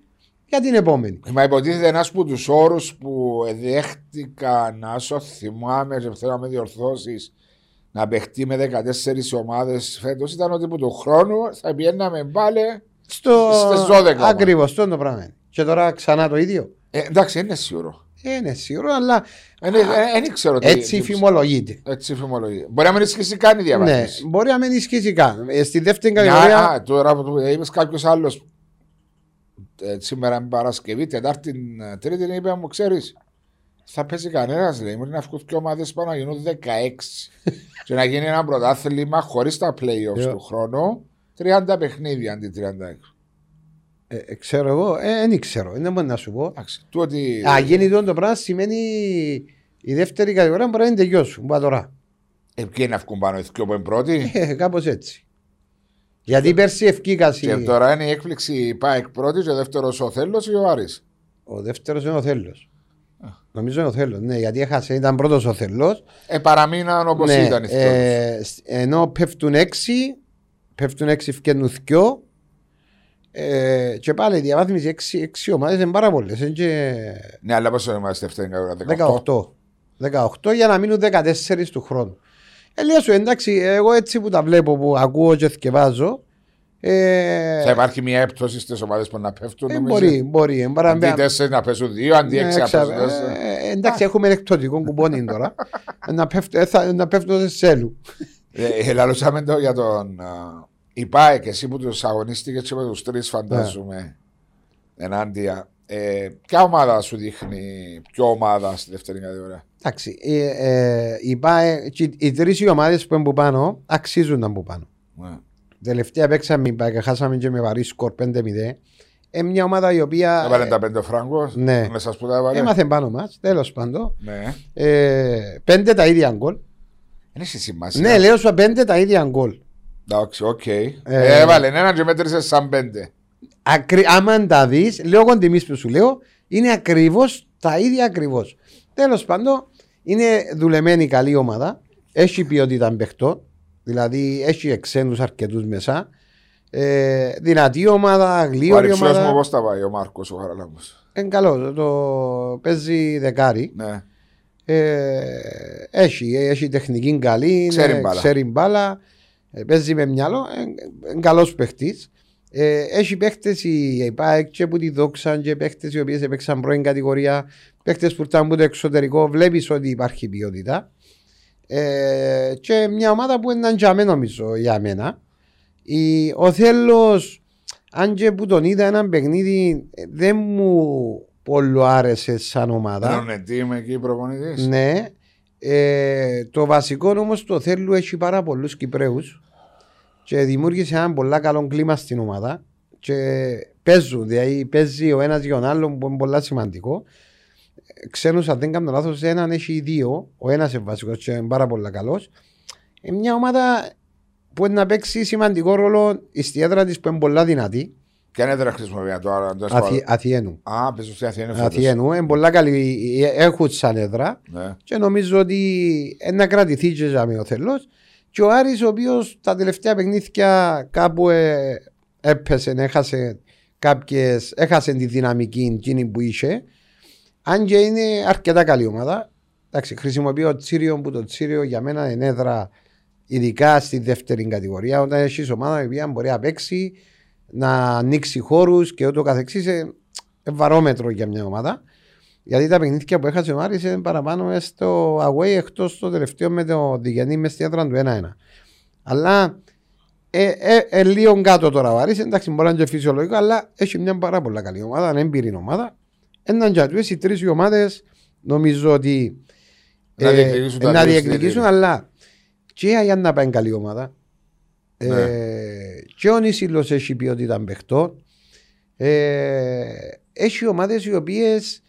για την επόμενη. Μα υποτίθεται ένας από τους όρους που δέχτηκα να σου θυμάμαι και θέλω να με διορθώσεις να παιχτεί με 14 ομάδες φέτος ήταν ότι που του χρόνου θα πηγαίναμε πάλι. Στο... Στις 12 όμως. Ακριβώς, αυτό είναι το πράγμα. Και τώρα ξανά το ίδιο. Ε, εντάξει, είναι σίγουρο. Ε, είναι σίγουρο, αλλά Δεν δεν ξέρω τι. έτσι τι- φημολογείται. Έτσι φημολογεί. Μπορεί να μην ισχύσει καν η Ναι, διαβάθμιση. μπορεί να μην ισχύσει καν. Ε, Στη δεύτερη Μια- κατηγορία. α, τώρα που το είπες κάποιος άλλος σήμερα είναι Παρασκευή, Τετάρτη, ε, Τρίτη, είπε μου, ξέρεις, θα παίζει κανένας. Λέει, μπορεί να βγουν και ομάδες πάνω να γίνουν 16. <laughs> και να γίνει ένα πρωτάθλημα χωρίς τα playoffs Yeah. του χρόνου, 30 παιχνίδια αντί 36. Ε, ε, ξέρω εγώ, ε, δεν ξέρω, δεν μπορεί να σου πω. Εντάξει, του ότι. Α, γίνει το το πράγμα σημαίνει η δεύτερη κατηγορία μπορεί να είναι τελειώσουν. Μπα τώρα. Ε, ποιοι να βγουν πάνω, οι δυο που είναι πρώτοι; Ε, Κάπως έτσι. Γιατί πέρσι ευκήκαση. και τώρα είναι η έκπληξη η ΠΑΕΚ πρώτης και ο δεύτερος ο Θέλο ή ο Άρης; Ο δεύτερος είναι ο Θέλο. Νομίζω είναι ο Θέλο. Ναι, γιατί έχασε, ήταν πρώτος ο Θέλο. Ε, παραμείναν όπως Ναι, ήταν οι δυο. ε, σ- ενώ πέφτουν έξι, πέφτουν έξι φκένουν δυο. Ε, και πάλι η διαβάθμιση έξι, έξι ομάδες είναι πάρα πολλές. Είναι και Ναι, αλλά πόσο είμαστε δεύτερη κατηγορία, 18. 18. 18 για να μείνουν 14 του χρόνου. Ε, λέω σου εντάξει, εγώ έτσι που τα βλέπω, που ακούω και θυκευάζω. Ε, Θα υπάρχει μια έπτωση στις ομάδες που να πέφτουν. ε, νομίζω; μπορεί, μπορεί. Ε, παρά- Αντί τέσσερις να πέσουν δύο, αντί Ναι, έξι να ξα- πέσουν τέσσερα. ε, εντάξει, έχουμε ελεκτροτικό κουπόνι τώρα. Ε, <laughs> να, πέφτω, ε, θα, να πέφτω σε σέλου. Ε, Λαλούσαμε το για τον. Α, Η ΠΑΕΚ, εσύ που τους αγωνίστηκες και με τους τρεις, φαντάζομαι. Ενάντια. Ε, ποια ομάδα σου δείχνει, ποια ομάδα στη δεύτερη κατηγορία. Εντάξει, ε, ε, η ΠΑΕ- και οι τρεις ομάδες που είναι που πάνω αξίζουν να μπουν πάνω. Ναι. Τελευταία παίξαμε η ΠΑΕ και χάσαμε και με βαρύ σκορ 5-0. Ε, μια ομάδα η οποία Έβαλε τα πέντε φράγκος. ναι. Μέσα που τα έβαλε. έμαθε πάνω μας, τέλος πάντων. Ναι. Ε, πέντε τα ίδια γκολ. Δεν έχει σημασία. Ναι, λέω σου πέντε τα ίδια γκολ. Εντάξει, οκ. Ε, Ε, Έβαλε ένα και μέτρησες σαν πέντε. Ακρι... Άμα τα δεις, λόγω τιμής που σου λέω, είναι ακριβώς τα ίδια ακριβώς. Τέλος πάντων, είναι δουλεμένη καλή ομάδα. Έχει ποιότητα παιχτών. Δηλαδή, έχει εξένου αρκετούς μέσα. Ε, δυνατή ομάδα, Ο γλίωρη αριψιός μου ομάδα. πώς τα πάει ο Μάρκος ο Χαραλάμπος. Είναι καλό. Το παίζει δεκάρι. Ναι. Ε, έχει, έχει τεχνική καλή. Ξέρει είναι- μπάλα. ξέρει μπάλα. Ε, παίζει με μυαλό. Είναι καλός παίχτης. Ε, έχει παίχτες η η ΠΑΕΚ και που τη δόξαν και παίχτες οι οποίες έπαιξαν πρώην κατηγορία. Παίχτες που ήρθαν από το εξωτερικό. Βλέπεις ότι υπάρχει ποιότητα. Ε, και μια ομάδα που είναι τζαμέ νομίζω για μένα. Η, ο Θέλος, αν και που τον είδα ένα παιχνίδι, ε, δεν μου πολύ άρεσε σαν ομάδα. Δεν είναι τι είμαι εκεί προπονητής. Ναι. Ε, το βασικό όμως το θέλου έχει πάρα πολλούς Κυπραίου και δημιούργησε ένα πολύ καλό κλίμα στην ομάδα. Και παίζουν, δηλαδή παίζει ο ένας για τον άλλον που είναι πολύ σημαντικό. Ξένους, αν δεν κάνω λάθος, έναν έχει δύο. Ο ένας είναι βασικός και είναι πάρα πολύ καλός. Ε, μια ομάδα που είναι να παίξει σημαντικό ρόλο στη έδρα της που είναι πολύ δυνατή. Ποια είναι έδρα χρησιμοποιία τώρα. το Αθη, έσπα- Αθιένου. Α, πες στην Αθήνα. φέτος. Αθιένου. Είναι πολύ καλή. ε, Έχουν σαν έδρα. Ναι. και νομίζω ότι ε, να κρατηθεί και για ο θελός και ο Άρης ο οποίος τα τελευταία παιχνίδια κάπου ε, έπεσε, έχασε κάποιες, έχασε τη δυναμική εκείνη που είχε αν και είναι αρκετά καλή ομάδα Εντάξει, χρησιμοποιώ Τσίριο που το Τσίριο για μένα είναι έδρα ειδικά στη δεύτερη κατηγορία όταν έχεις ομάδα η οποία μπορεί να παίξει να ανοίξει χώρους και ούτω καθεξής ε, ε, βαρόμετρο για μια ομάδα γιατί τα παιχνίδια που έχασε ο Άρης είναι παραπάνω μες στο away εκτός το τελευταίο με το Διγενή μες στη έδρα του 1-1. Αλλά ε, ε, ε, λίγο κάτω τώρα ο Άρης, εντάξει μπορεί να είναι και φυσιολογικό, αλλά έχει μια πάρα πολύ καλή ομάδα, είναι έμπειρη ομάδα. Έναν για τους, οι τρεις οι ομάδες νομίζω ότι Να ε, διεκδικήσουν τα να τρεις διεκδικήσουν, τίτλους. αλλά και η Αγιάννα να πάει καλή ομάδα. Ναι. Ε, και ο Νησίλος έχει ποιότητα παιχτών. Ε, έχει ομάδες οι οποίες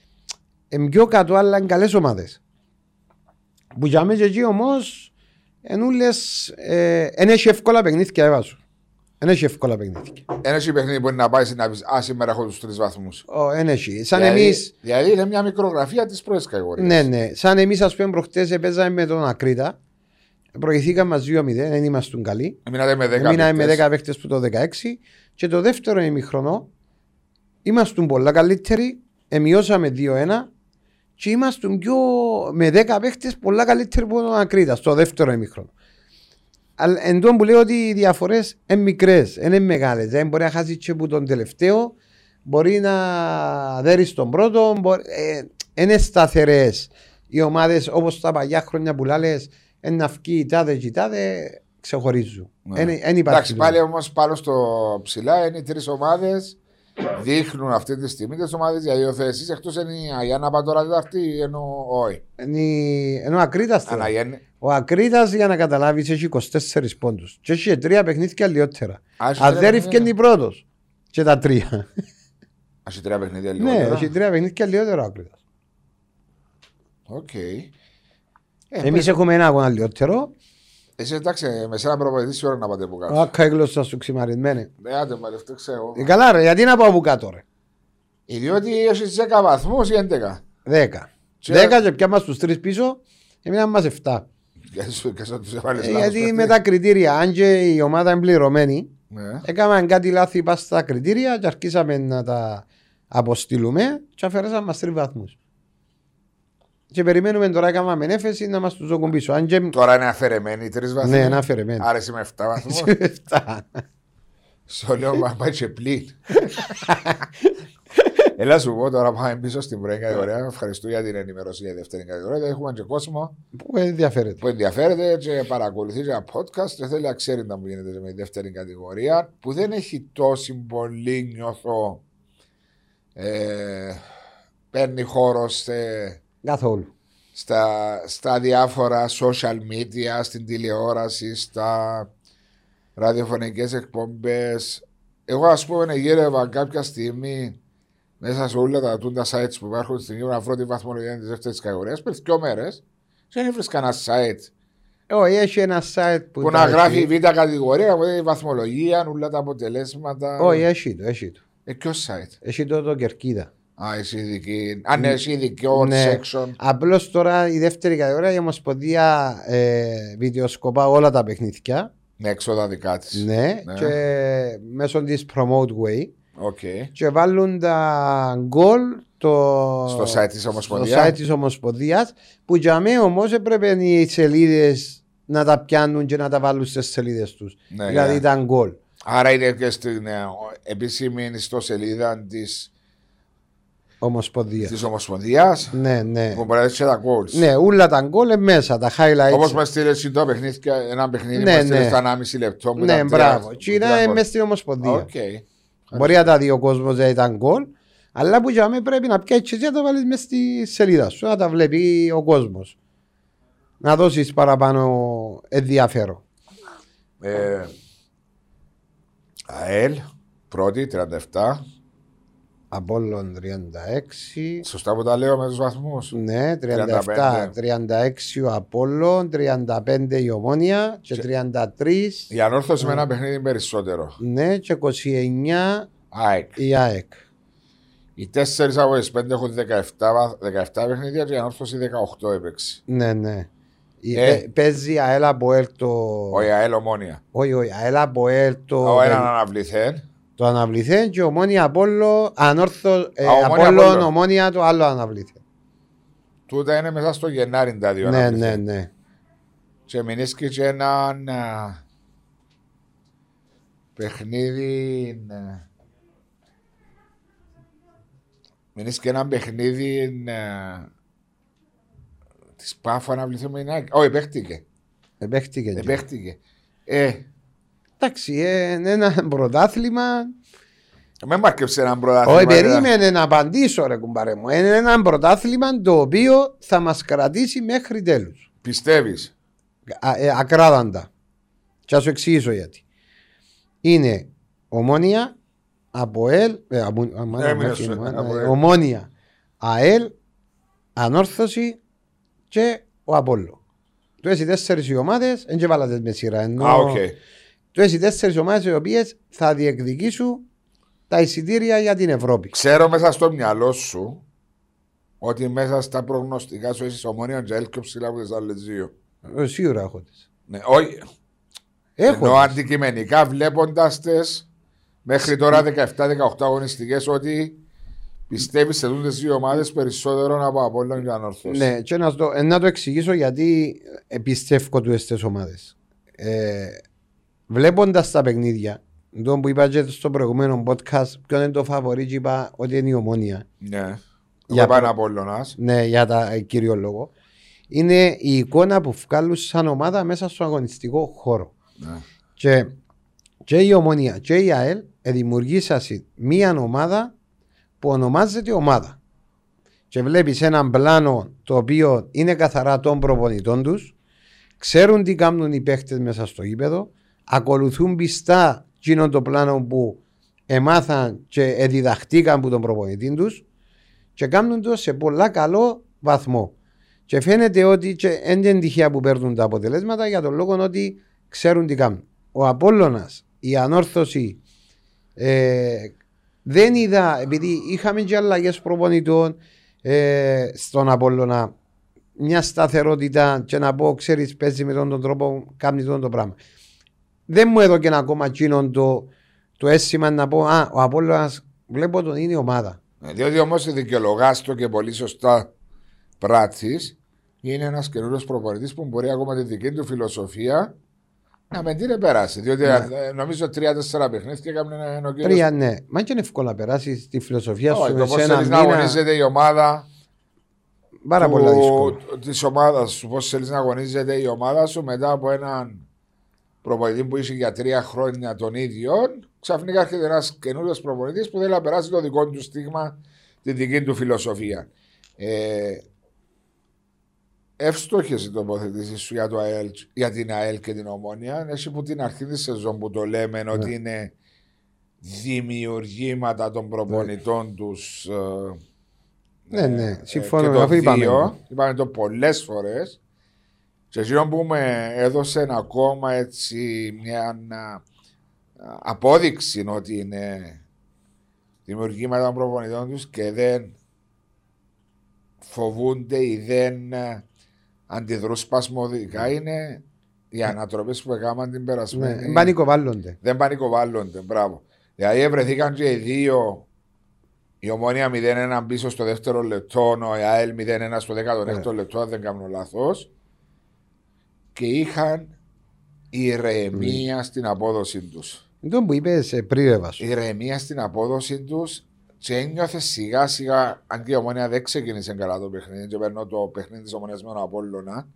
είναι πιο κάτω, αλλά είναι καλές ομάδες. Που για μέσα εκεί όμως ενούλες, ε, εν έχει εύκολα παιχνίδια έβαζω. Εν έχει εύκολα παιχνίδια. Ένα έχει παιχνίδι που μπορεί να πάει να πει Α, σήμερα έχω τους τρεις βαθμούς. Ω, Εν έχει. Σαν δηλαδή, εμείς, Δηλαδή είναι μια μικρογραφία της πρώτης κατηγορίας. ναι, ναι. Σαν εμείς ας πούμε προχτές παίζαμε με τον Ακρίτα. Προηγηθήκαμε μας 2-0, δεν ήμασταν καλοί. Μείνατε με 10 Μείναμε με παίκτες. 10 παίχτες που το 16 και το δεύτερο ημιχρονό ήμασταν πολλά καλύτεροι, εμειώσαμε 2-1 και ήμασταν πιο με 10 παίχτες πολλά καλύτεροι από τον Ακρίτα στο δεύτερο ημιχρονό. Αλλά εν τω που λέω ότι οι διαφορές είναι μικρές, δεν είναι μεγάλες. Δεν μπορεί να χάσεις και από τον τελευταίο, μπορεί να δέρεις στον πρώτο. Μπορεί, ε, είναι σταθερές οι ομάδες όπως τα παλιά χρόνια που λάλες ένα αυκή η τάδε και η τάδε ξεχωρίζουν. Ναι. Εν- εν υπάρχει Εντάξει, τούτο. πάλι όμως πάνω στο ψηλά είναι οι τρεις ομάδες. Δείχνουν αυτή τη στιγμή τις ομάδες για δύο θέσει. Εκτός είναι η Αγιάννα Παντόρα Τετάρτη, ενώ όχι. Είναι η- Ενώ ο Ακρίτας τώρα. Αναγέννη. Ο Ακρίτα για να καταλάβεις έχει 24 πόντους. Και έχει τρία παιχνίδια λιότερα. Α, έχει Αν τρία δεν παιχνίδια. είναι πρώτος. Και τα τρία. Έχει τρία παιχνίδια ναι, λιγότερα. έχει τρία παιχνίδια λιότερα ο Ακρίτα. Οκ. Εμείς έχουμε ένα αγώνα λιότερο. Εσύ εντάξει, με σένα προπαιδευτή ώρα να πάτε που Ο κάτω. Άκα η γλώσσα σου ξημαρισμένη. Ναι, άντε μα αυτό ξέρω. Ε, καλά, ρε, γιατί να πάω από κάτω, ρε; Διότι έχεις 10 βαθμούς ή 11. Δέκα. Και- Δέκα και πιάμε του τρεις πίσω, έμειναν μας 7. Και σου και σου τους έβαλες Ε, γιατί με τα κριτήρια, αν και η ομάδα είναι πληρωμένη, Ναι. έκαναν κάτι λάθη πας στα κριτήρια και αρχίσαμε να τα αποστείλουμε και αφαιρέσαμε μας τρεις βαθμούς. Και περιμένουμε τώρα, έκαναμε έφεση να μας τους δώσουν πίσω. Αν και. Τώρα είναι αφαιρεμένοι οι τρεις βαθμοί. Ναι, είναι αφαιρεμένοι. Άρα είσαι με 7 βαθμούς. <laughs> Εφτά. Στο λέω, μα πάει και πλήν. <laughs> Έλα σου πω τώρα πάμε πίσω στην πρώτη κατηγορία. Ευχαριστώ για την ενημέρωση για τη δεύτερη κατηγορία. Έχουμε και κόσμο Πού ενδιαφέρεται. που ενδιαφέρεται και παρακολουθεί ένα podcast και θέλει να ξέρει να μου γίνεται με τη δεύτερη κατηγορία που δεν έχει τόση πολύ νιώθω ε, παίρνει χώρο σε- Καθόλου. στα, στα διάφορα social media, στην τηλεόραση, στα ραδιοφωνικές εκπομπές. Εγώ ας πούμε γύρευα κάποια στιγμή μέσα σε όλα τα τούντα sites που υπάρχουν στην στιγμή να βρω τη βαθμολογία της δεύτερης κατηγορίας πριν δύο μέρες και δεν έβρισκα ένα site Όχι, έχει ένα site που. που τα να έχει. γράφει η β' κατηγορία, που η βαθμολογία, όλα τα αποτελέσματα. Όχι, έχει το, έχει το. Ε, ποιος site; Έχει το το κερκίδα. Α, εσύ ειδική. Α, ναι, εσύ ειδικό Ναι. section. Απλώς τώρα η δεύτερη κατηγορία η Ομοσπονδία ε, βιντεοσκοπά όλα τα παιχνίδια. Με έξοδα δικά της. Ναι, Ναι. και μέσω της Promote Way. OK. Και βάλουν τα γκολ το, Στο site της στο Ομοσπονδίας. site της Ομοσπονδίας που για μένα όμως έπρεπε οι σελίδες να τα πιάνουν και να τα βάλουν στις σελίδες τους. Ναι, δηλαδή ναι. ήταν γκολ. Άρα είναι και στην ε, επίσημη ιστοσελίδα της Ομοσπονδίας. της Ομοσπονδίας; Ναι, ναι. που μπορεί να έχει τα goals. Ναι, όλα τα γκολ είναι μέσα, τα highlights. Όπως μα στείλε εσύ το παιχνίδι, ένα παιχνίδι Ναι, που στείλε ναι. στα 1,5 λεπτό. που Ναι, ήταν μπράβο. τρία- Και είναι τρία γκολ. μέσα στην Ομοσπονδία. Οκ. Μπορεί να τα δει ο κόσμος να ήταν γκολ, αλλά που για μένα πρέπει να πιάσει και να τα βάλεις μέσα στη σελίδα σου, να τα βλέπει ο κόσμος. Να δώσεις παραπάνω ενδιαφέρον. Ε, ΑΕΛ, πρώτη, 37. Απόλλων 36. Σωστά που τα λέω με τους βαθμούς. Ναι, 37. 36 ο Απόλλων, 35 η Ομόνια και 33. Η ανόρθωση με ένα παιχνίδι περισσότερο. Ναι, και 29 ΑΕΚ. η ΑΕΚ. Οι τέσσερις από τις πέντε έχουν 17, βα- 17 παιχνίδια και η ανόρθωση 18 έπαιξε. Ναι, ναι. Η- Ε. παι- Παίζει ΑΕΛ από ΕΛ το. Ο ΑΕΛ ομόνια. Όχι, όχι. ΑΕΛ από ΕΛ το. Ο έναν αναβληθέν. Το αναβληθέν και ομόνια Απόλλω. Ανόρθω. Ε, Α, Ομόνια Απόλλων, Απόλλων. ομόνια το άλλο αναβληθέν. Τούτα είναι μέσα στο Γενάρη τα δύο Ναι, ναι, αναβληθέν. ναι. Και μηνίσκει και έναν α, παιχνίδι. ναι. Μηνίσκει ένα παιχνίδι της Πάφου αναβληθέν με την ΑΕΚ. Όχι, παίχτηκε. Επέχτηκε. και. Επέχτηκε. Ε, Εντάξει, ε, είναι ένα πρωτάθλημα. με μάρκεψε έναν πρωτάθλημα. Όχι, περίμενε να απαντήσω, ρε κουμπάρε μου. Είναι ένα πρωτάθλημα το οποίο θα μας κρατήσει μέχρι τέλους. Πιστεύεις; ε, ακράδαντα. Και θα σου εξηγήσω γιατί. Είναι Ομόνοια, ΑΠΟΕΛ, ε, αμο- αμάνα, Έμεινε όχι, σου, αμάνα, ΑΠΟΕΛ. ε, Ομόνοια, ΑΕΛ, Ανόρθωση και ο Απόλλων. Του οι τέσσερις οι ομάδες, δεν και βάλατε με σειρά. Ενώ... Α, οκ. Του οι τέσσερις ομάδες οι οποίες θα διεκδικήσουν τα εισιτήρια για την Ευρώπη. Ξέρω μέσα στο μυαλό σου ότι μέσα στα προγνωστικά σου έχεις Ομόνοια και πιο ψηλά από τις άλλες δύο. Ε, Σίγουρα έχω τις. Ναι, όχι. Έχω Ενώ τις. αντικειμενικά βλέποντας τες μέχρι τώρα 17-18 αγωνιστικές ότι πιστεύεις σε τούτες δύο ομάδες περισσότερο από Απόλλων και Ανόρθωση. Ναι, και να, σου το, ε, να το εξηγήσω γιατί ε, πιστεύω του τις ομάδες. Ε, βλέποντας τα παιχνίδια Το που είπα και στο προηγούμενο podcast, ποιο είναι το φαβορή και είπα ότι είναι η ομόνια. Ναι. Για Για πάνω προ- Απόλλωνας. Ναι, για τα ε, κύριο λόγο. Είναι η εικόνα που βγάλουν σαν ομάδα μέσα στον αγωνιστικό χώρο. Ναι. Και, και η ομόνια και η ΑΕΛ δημιουργήσαν μία ομάδα που ονομάζεται ομάδα. Και βλέπεις έναν πλάνο το οποίο είναι καθαρά των προπονητών τους, ξέρουν τι κάνουν οι παίχτες μέσα στο γήπεδο, ακολουθούν πιστά εκείνο το πλάνο που εμάθαν και διδαχτήκαν από τον προπονητή τους και κάνουν το σε πολλά καλό βαθμό. Και φαίνεται ότι και δεν είναι τυχαία που παίρνουν τα αποτελέσματα για τον λόγο ότι ξέρουν τι κάνουν. Ο Απόλλωνας, η ανόρθωση ε, δεν είδα, επειδή είχαμε και αλλαγές προπονητών ε, στον Απόλλωνα μια σταθερότητα και να πω ξέρεις παίζει με τον, τον τρόπο κάνει τον το πράγμα. Δεν μου έδωκε ακόμα εκείνον το, το αίσθημα να πω α, ο Απόλλωνας βλέπω τον είναι ομάδα. Ναι, Διότι όμως δικαιολογάς το και πολύ σωστά πράττεις, είναι ένας καινούριος προπονητής που μπορεί ακόμα τη δική του φιλοσοφία να με την περάσει. Διότι Ναι. ε, νομίζω τρία-τέσσερα παιχνίδια και έκαμε ένα ο κύριος- Τρία ναι. Μα και είναι εύκολο να περάσεις τη φιλοσοφία σου Όχι, το σε πώς ένα θέλεις να μήνα. αγωνίζεται η ομάδα Πάρα πολλά δύσκολο. της ομάδας σου. Πώς θέλεις να αγωνίζεται η ομάδα σου μετά από έναν προπονητή που είσαι για τρία χρόνια των ίδιων. Ξαφνικά έρχεται ένας καινούριος προπονητής που θέλει να περάσει το δικό του στίγμα, τη δική του φιλοσοφία. Ε, Εύστοχες οι τοποθετήσεις σου για, το ΑΕΛ, για την ΑΕΛ και την Ομόνια. Εσύ που την αρχή της σεζόν που το λέμε ότι είναι δημιουργήματα των προπονητών τους ε, Ναι, ναι, ε, συμφωνώ, και το αφού είπαμε. δύο. Είπαμε το πολλές φορές. Και εκείνο που με έδωσε ακόμα έτσι μια α, απόδειξη ότι είναι δημιουργήματα των προπονητών τους και δεν φοβούνται ή δεν α, αντιδρούν σπασμωδικά είναι οι ανατροπές που έκαναν την περασμένη. Ναι, πανικοβάλλονται. Δεν πανικοβάλλονται, μπράβο. Δηλαδή βρεθήκαν και οι δύο η ομόνια 0-1 πίσω στο δεύτερο λεπτό, ο ΑΕΛ 0-1 στο 16ο λεπτό, αν δεν κάνω λάθος. Και είχαν ηρεμία στην απόδοση τους. Το που είπες πριν έβασο. Ηρεμία στην απόδοση τους και ένιωθε σιγά σιγά, αν και η ομόνια δεν ξεκίνησε καλά το παιχνίδι, και παίρνω το παιχνίδι της ομονία με τον Απόλλωνα,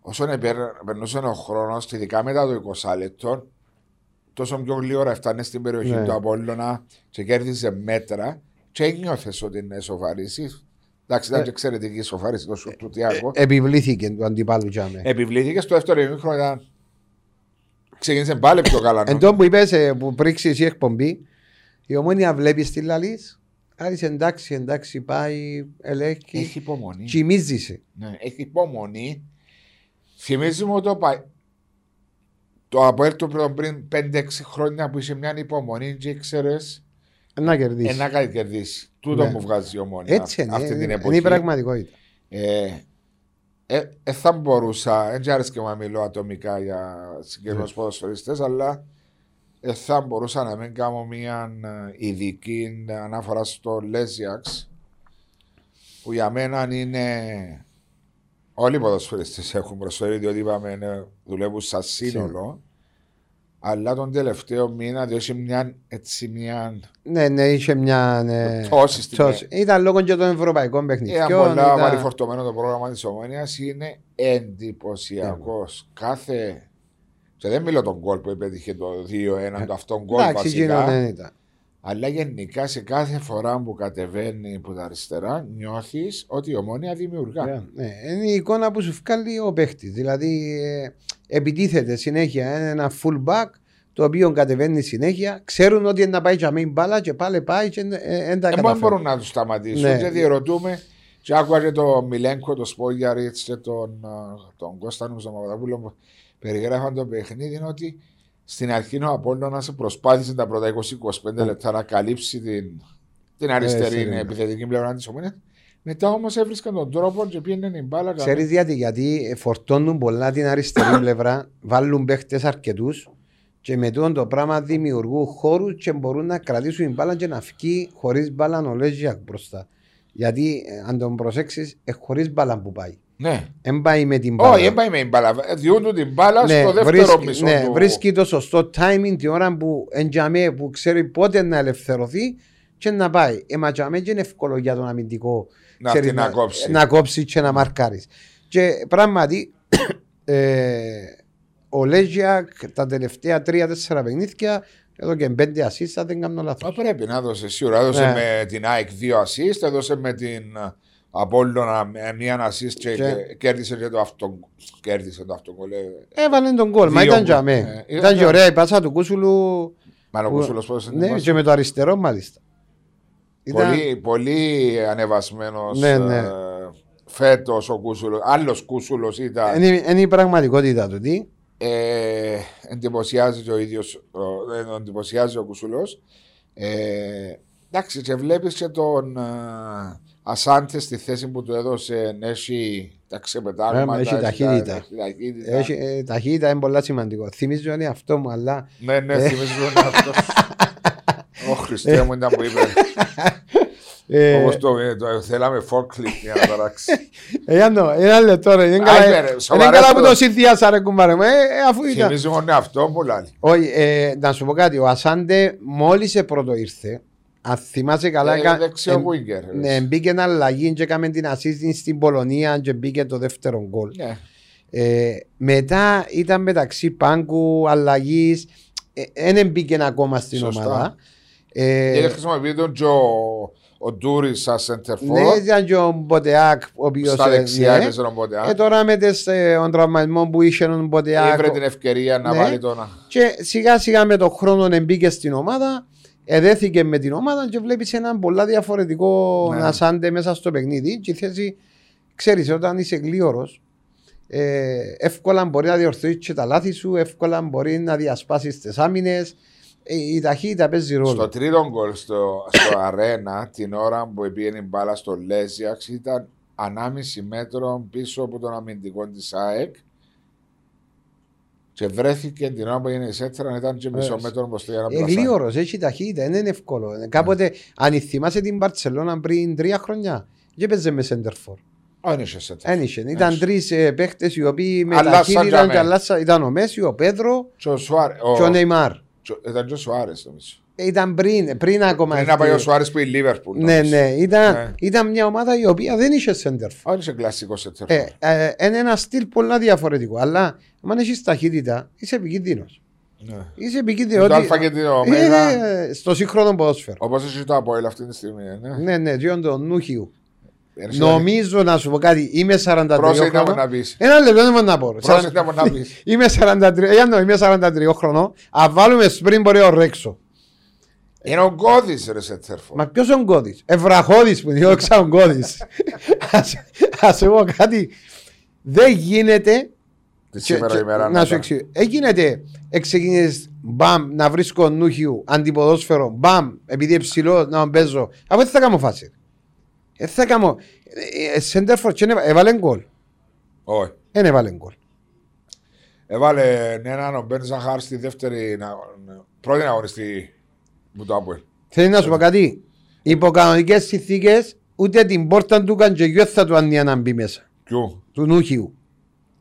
όσο επέρ- περνούσε ο χρόνος, ειδικά μετά το 20 λεπτό, τόσο πιο γλύωρα έφτανε στην περιοχή Ναι. του Απόλλωνα και κέρδισε μέτρα και ένιωθες ότι είναι σοφαρίσει. Εντάξει, ήταν Ε, και εξαιρετική σοφάριση το σουτ του Τιάκο. Επιβλήθηκε του αντιπάλου τζάμε. Επιβλήθηκε στο δεύτερο ημίχρονο ήταν. Ξεκίνησε πάλι πιο καλά. Εν τω που είπες που πρίξεις η εκπομπή, η ομόνια βλέπεις τη λαλή. Άρης εντάξει, εντάξει, πάει, ελέγχει. Έχει υπομονή. Κοιμίζεσαι. Ναι, έχει υπομονή. Θυμίζουμε το, πα... το Αποέλ του πριν 5-6 χρόνια που είσαι μια υπομονή και ήξερες Να κερδίσεις. ένα κάτι κερδίσεις. Τούτο Ναι. μου βγάζει η ομόνια Έτσι είναι. αυτή την είναι εποχή. η πραγματικότητα. Ε, ε, ε, θα μπορούσα, δεν άρεσε και να μιλώ ατομικά για συγκεκριμένους Ναι. ποδοσφαιριστές, αλλά ε, θα μπορούσα να μην κάνω μια ε, ειδική αναφορά στο Λέζιαξ, που για μένα είναι. Όλοι οι ποδοσφαιριστές έχουν προσφέρει, διότι είπαμε ε, δουλεύουν σαν σύνολο. Αλλά τον τελευταίο μήνα διότι μια, έτσι μια Ναι, ναι, είχε μια. Ναι, πτώση στην πτώση. Ήταν λόγω και των ευρωπαϊκών Ήταν παιχνιδιών. πολλά ήταν- βαρυφορτωμένο το πρόγραμμα της Ομόνιας. Είναι εντυπωσιακός. Ναι. Κάθε. Και δεν μιλώ τον γκολ που επέτυχε το 2-1, το αυτόν γκολ Ε, Εντάξει, εκείνο βασικά. δεν ήταν. Αλλά γενικά σε κάθε φορά που κατεβαίνει από τα αριστερά, νιώθεις ότι η Ομόνια δημιουργά. Ναι, είναι η εικόνα που σου βγάλει ο παίχτη. Δηλαδή ε, επιτίθεται συνέχεια είναι ένα full back το οποίο κατεβαίνει συνέχεια. Ξέρουν ότι είναι να πάει για μην μπάλα και πάλι πάει και δεν ε, δεν τα Δεν καταφέρουν. μπορούν να τους σταματήσουν. Ναι. Και διερωτούμε. Και άκουγα και τον Μιλένκο, τον Σπόγιαριτς και τον, α, τον Κώστα νομίζω, τον Παπαδόπουλο που περιγράφαν το παιχνίδι. Είναι ότι στην αρχή ο Απόλλωνας προσπάθησε τα πρώτα 20-25 λεπτά να καλύψει την, την αριστερή ναι. επιθετική πλευρά της Ομόνιας. Μετά όμως έβρισκαν τον τρόπο και πήγαινε η μπάλα. Ξέρεις γιατί, γιατί φορτώνουν πολλά την αριστερή <coughs> πλευρά, βάλουν παίχτες αρκετούς και με τούτο το πράγμα δημιουργούν χώρους και μπορούν να κρατήσουν την μπάλα και να φύγει χωρίς μπάλα ο Λέζιακ μπροστά. Γιατί ε, αν τον προσέξεις, ε, χωρίς μπάλα που πάει. Ναι. Δεν πάει με την μπάλα. Όχι, δεν πάει με την μπάλα. Διούν του την μπάλα Ναι, στο δεύτερο βρίσκει, μισό ναι, του. βρίσκει το σωστό timing την ώρα που εντιαμέ που ξέρει πότε να ελευθερωθεί και να πάει. Ε, μα τζαμέ δεν είναι εύκολο για τον αμυντικό Να ξέρεις, την να κόψει. να κόψει και να μαρκάρεις. Και πράγματι ε, ο Λέζιακ τα τελευταία τρία-τέσσερα παιχνίδια εδώ και πέντε ασίστα δεν κάνω Α, λάθος. πρέπει να δώσει σίγουρα. Έδωσε Ναι. με την ΑΕΚ δύο assist, έδωσε με την Απόλλωνα μία assist και, Και- και κέρδισε και το αυτό. Κέρδισε το αυτό. Έβαλε τον κόλ, μα Δύο ήταν γκολ. τζαμέ. Ε, Ήταν και ήταν- ωραία η πάσα του Κούσουλου. Μάλλον που- ο Κούσουλος πώς είναι. Ναι, πώς- και με το αριστερό μάλιστα. Ήταν- Πολύ, πολύ ανεβασμένος Ναι, ναι. ε, φέτος ο Κούσουλος. Άλλος Κούσουλος ήταν. Είναι, είναι η πραγματικότητα του. Τι; Ε, εντυπωσιάζει και ο ίδιος, ο, ε, εντυπωσιάζει ο Κουσουλός. Ε, εντάξει και βλέπεις και τον ε, Ασάντε στη θέση που του έδωσε έχει τα ξεπετάγματα. Ε, έχει τα- ταχύτητα. έχει ταχύτητα. Έχει, ε, ταχύτητα είναι πολύ σημαντικό. Θυμίζω είναι αυτό μου, αλλά Ναι, ναι, θυμίζουν <laughs> αυτός. Ω Χριστέ μου ήταν που είπε. ε, Όπως το, ε, το θέλαμε forklift για να ταράξει. <laughs> ε, Ιάννο, ένα λεπτό ρε. Είναι Άι, καλά, ρε, είναι σοβαρά καλά που το- το συνδυάσα ρε κουμπάρε μου. Ε, ε, αφού ήταν. Θυμίζει μόνο αυτό που λέει. Όχι, ε, να σου πω κάτι. Ο Ασάντε μόλις πρώτο ήρθε, αν θυμάσαι καλά, Είναι εκα- δεξιό εμ- winger. ναι, μπήκε ένα αλλαγή και έκαμε την assist στην Πολωνία και μπήκε το δεύτερο γκολ. Ναι. Ε, μετά ήταν μεταξύ πάγκου, αλλαγής. Δεν μπήκε ακόμα στην Σωστά. ομάδα. Ε, Γιατί χρησιμοποιεί τον και ο, ο Ντούρις σαν center ναι, for. ήταν και ο Μποτεάκ, ο οποίος. Στα δεξιά έπαιζε τον Ποντεά. Ε, τώρα με τις, ε, τον τραυματισμό που είχε ο Μποτεάκ. Ήβρε την ευκαιρία να Ναι. βάλει τον. Και σιγά σιγά με τον χρόνο μπήκε στην ομάδα. Εδέθηκε με την ομάδα και βλέπεις έναν πολλά διαφορετικό Ναι. να σάντε μέσα στο παιχνίδι. Και η θέση, ξέρεις, όταν είσαι γλίωρο, ε, εύκολα μπορεί να διορθώσεις και τα λάθη σου, εύκολα μπορεί να διασπάσεις τις άμυνες. Ε, η ταχύτητα παίζει ρόλο. Στο τρίτο γκολ στο, στο αρένα, την ώρα που πήγαινε η μπάλα στο Λέζιαξ, ήταν ανάμιση μέτρο πίσω από τον αμυντικό της ΑΕΚ. Και βρέθηκε την ώρα που έγινε η σέντρα, ήταν και μισό Βέβαια. μέτρο μπροστά για να Ε, πλασάρει. γλίωρο, έχει ταχύτητα, δεν είναι εύκολο. Ε, Κάποτε, αν θυμάσαι την Παρσελόνα πριν τρία χρόνια, και παίζε με center for. Όχι, είχε σέντρα. Ένιξε. Ήταν τρεις παίχτες οι οποίοι με Αλλάσαν ταχύτητα για και μένα. αλλάσαν. Ήταν ο Μέση, ο Πέδρο Και ο Σουάρε. ο- και ο Νεϊμάρ. Και- Ήταν και ο Σουάρες νομίζω. Ε, Ήταν πριν, πριν ακόμα. Πριν να πάει ο Σουάρες που η Λίβερπουλ. Ναι, νομίζω. ναι. Ήταν, Ναι. ήταν μια ομάδα η οποία δεν είχε center. for. Όχι, είχε κλασικό σέντρα. Ε, ε, είναι ένα στυλ πολλά διαφορετικό. Αλλά αν έχεις ταχύτητα, είσαι επικίνδυνος. Ναι. Είσαι επικίνδυνο. Το Α και το Ω. Ε, στο σύγχρονο ποδόσφαιρο. Όπως έχει το Αποέλ αυτή τη στιγμή. ε, Ναι. Ναι, ναι, διόν το νούχιου. Έρχεται- Νομίζω να σου πω κάτι, είμαι 43 Πρόσεχε να μου χρόνο. να πεις. Ένα λεπτό δεν μπορώ να πω. Πρόσεχε να μου να πεις. <laughs> Είμαι 43, ε, εννοώ, είμαι 43 χρονών. Αν βάλουμε σπριν μπορεί ο Ρέξο. Είναι ο Γκώδης ρε σέντερφο. Μα ποιος είναι ο Γκώδης; Ευραχώδης που διώξα ο Γκώδης. <laughs> Ας- Ας σου πω κάτι. Δεν γίνεται Τη και- σήμερα και- ημέρα. να σου εξηγήσω. Δεν γίνεται εξεκίνησες μπαμ να βρίσκω νούχιου αντιποδόσφαιρο μπαμ επειδή ψηλό να παίζω. Από δεν θα κάνω φάση. Δεν θα κάνω. Σέντερφορ και έβαλε γκολ. Όχι. Δεν έβαλε γκολ. Έβαλε έναν ο Μπεν Ζαχάρ στη δεύτερη. να- πρώτη αγωνιστή που το Αποέλ. Θέλει να σου πω κάτι. Υπό κανονικέ συνθήκες ούτε την πόρτα του καν και γιου θα του ανία να μπει μέσα. Ποιου; Του νούχιου.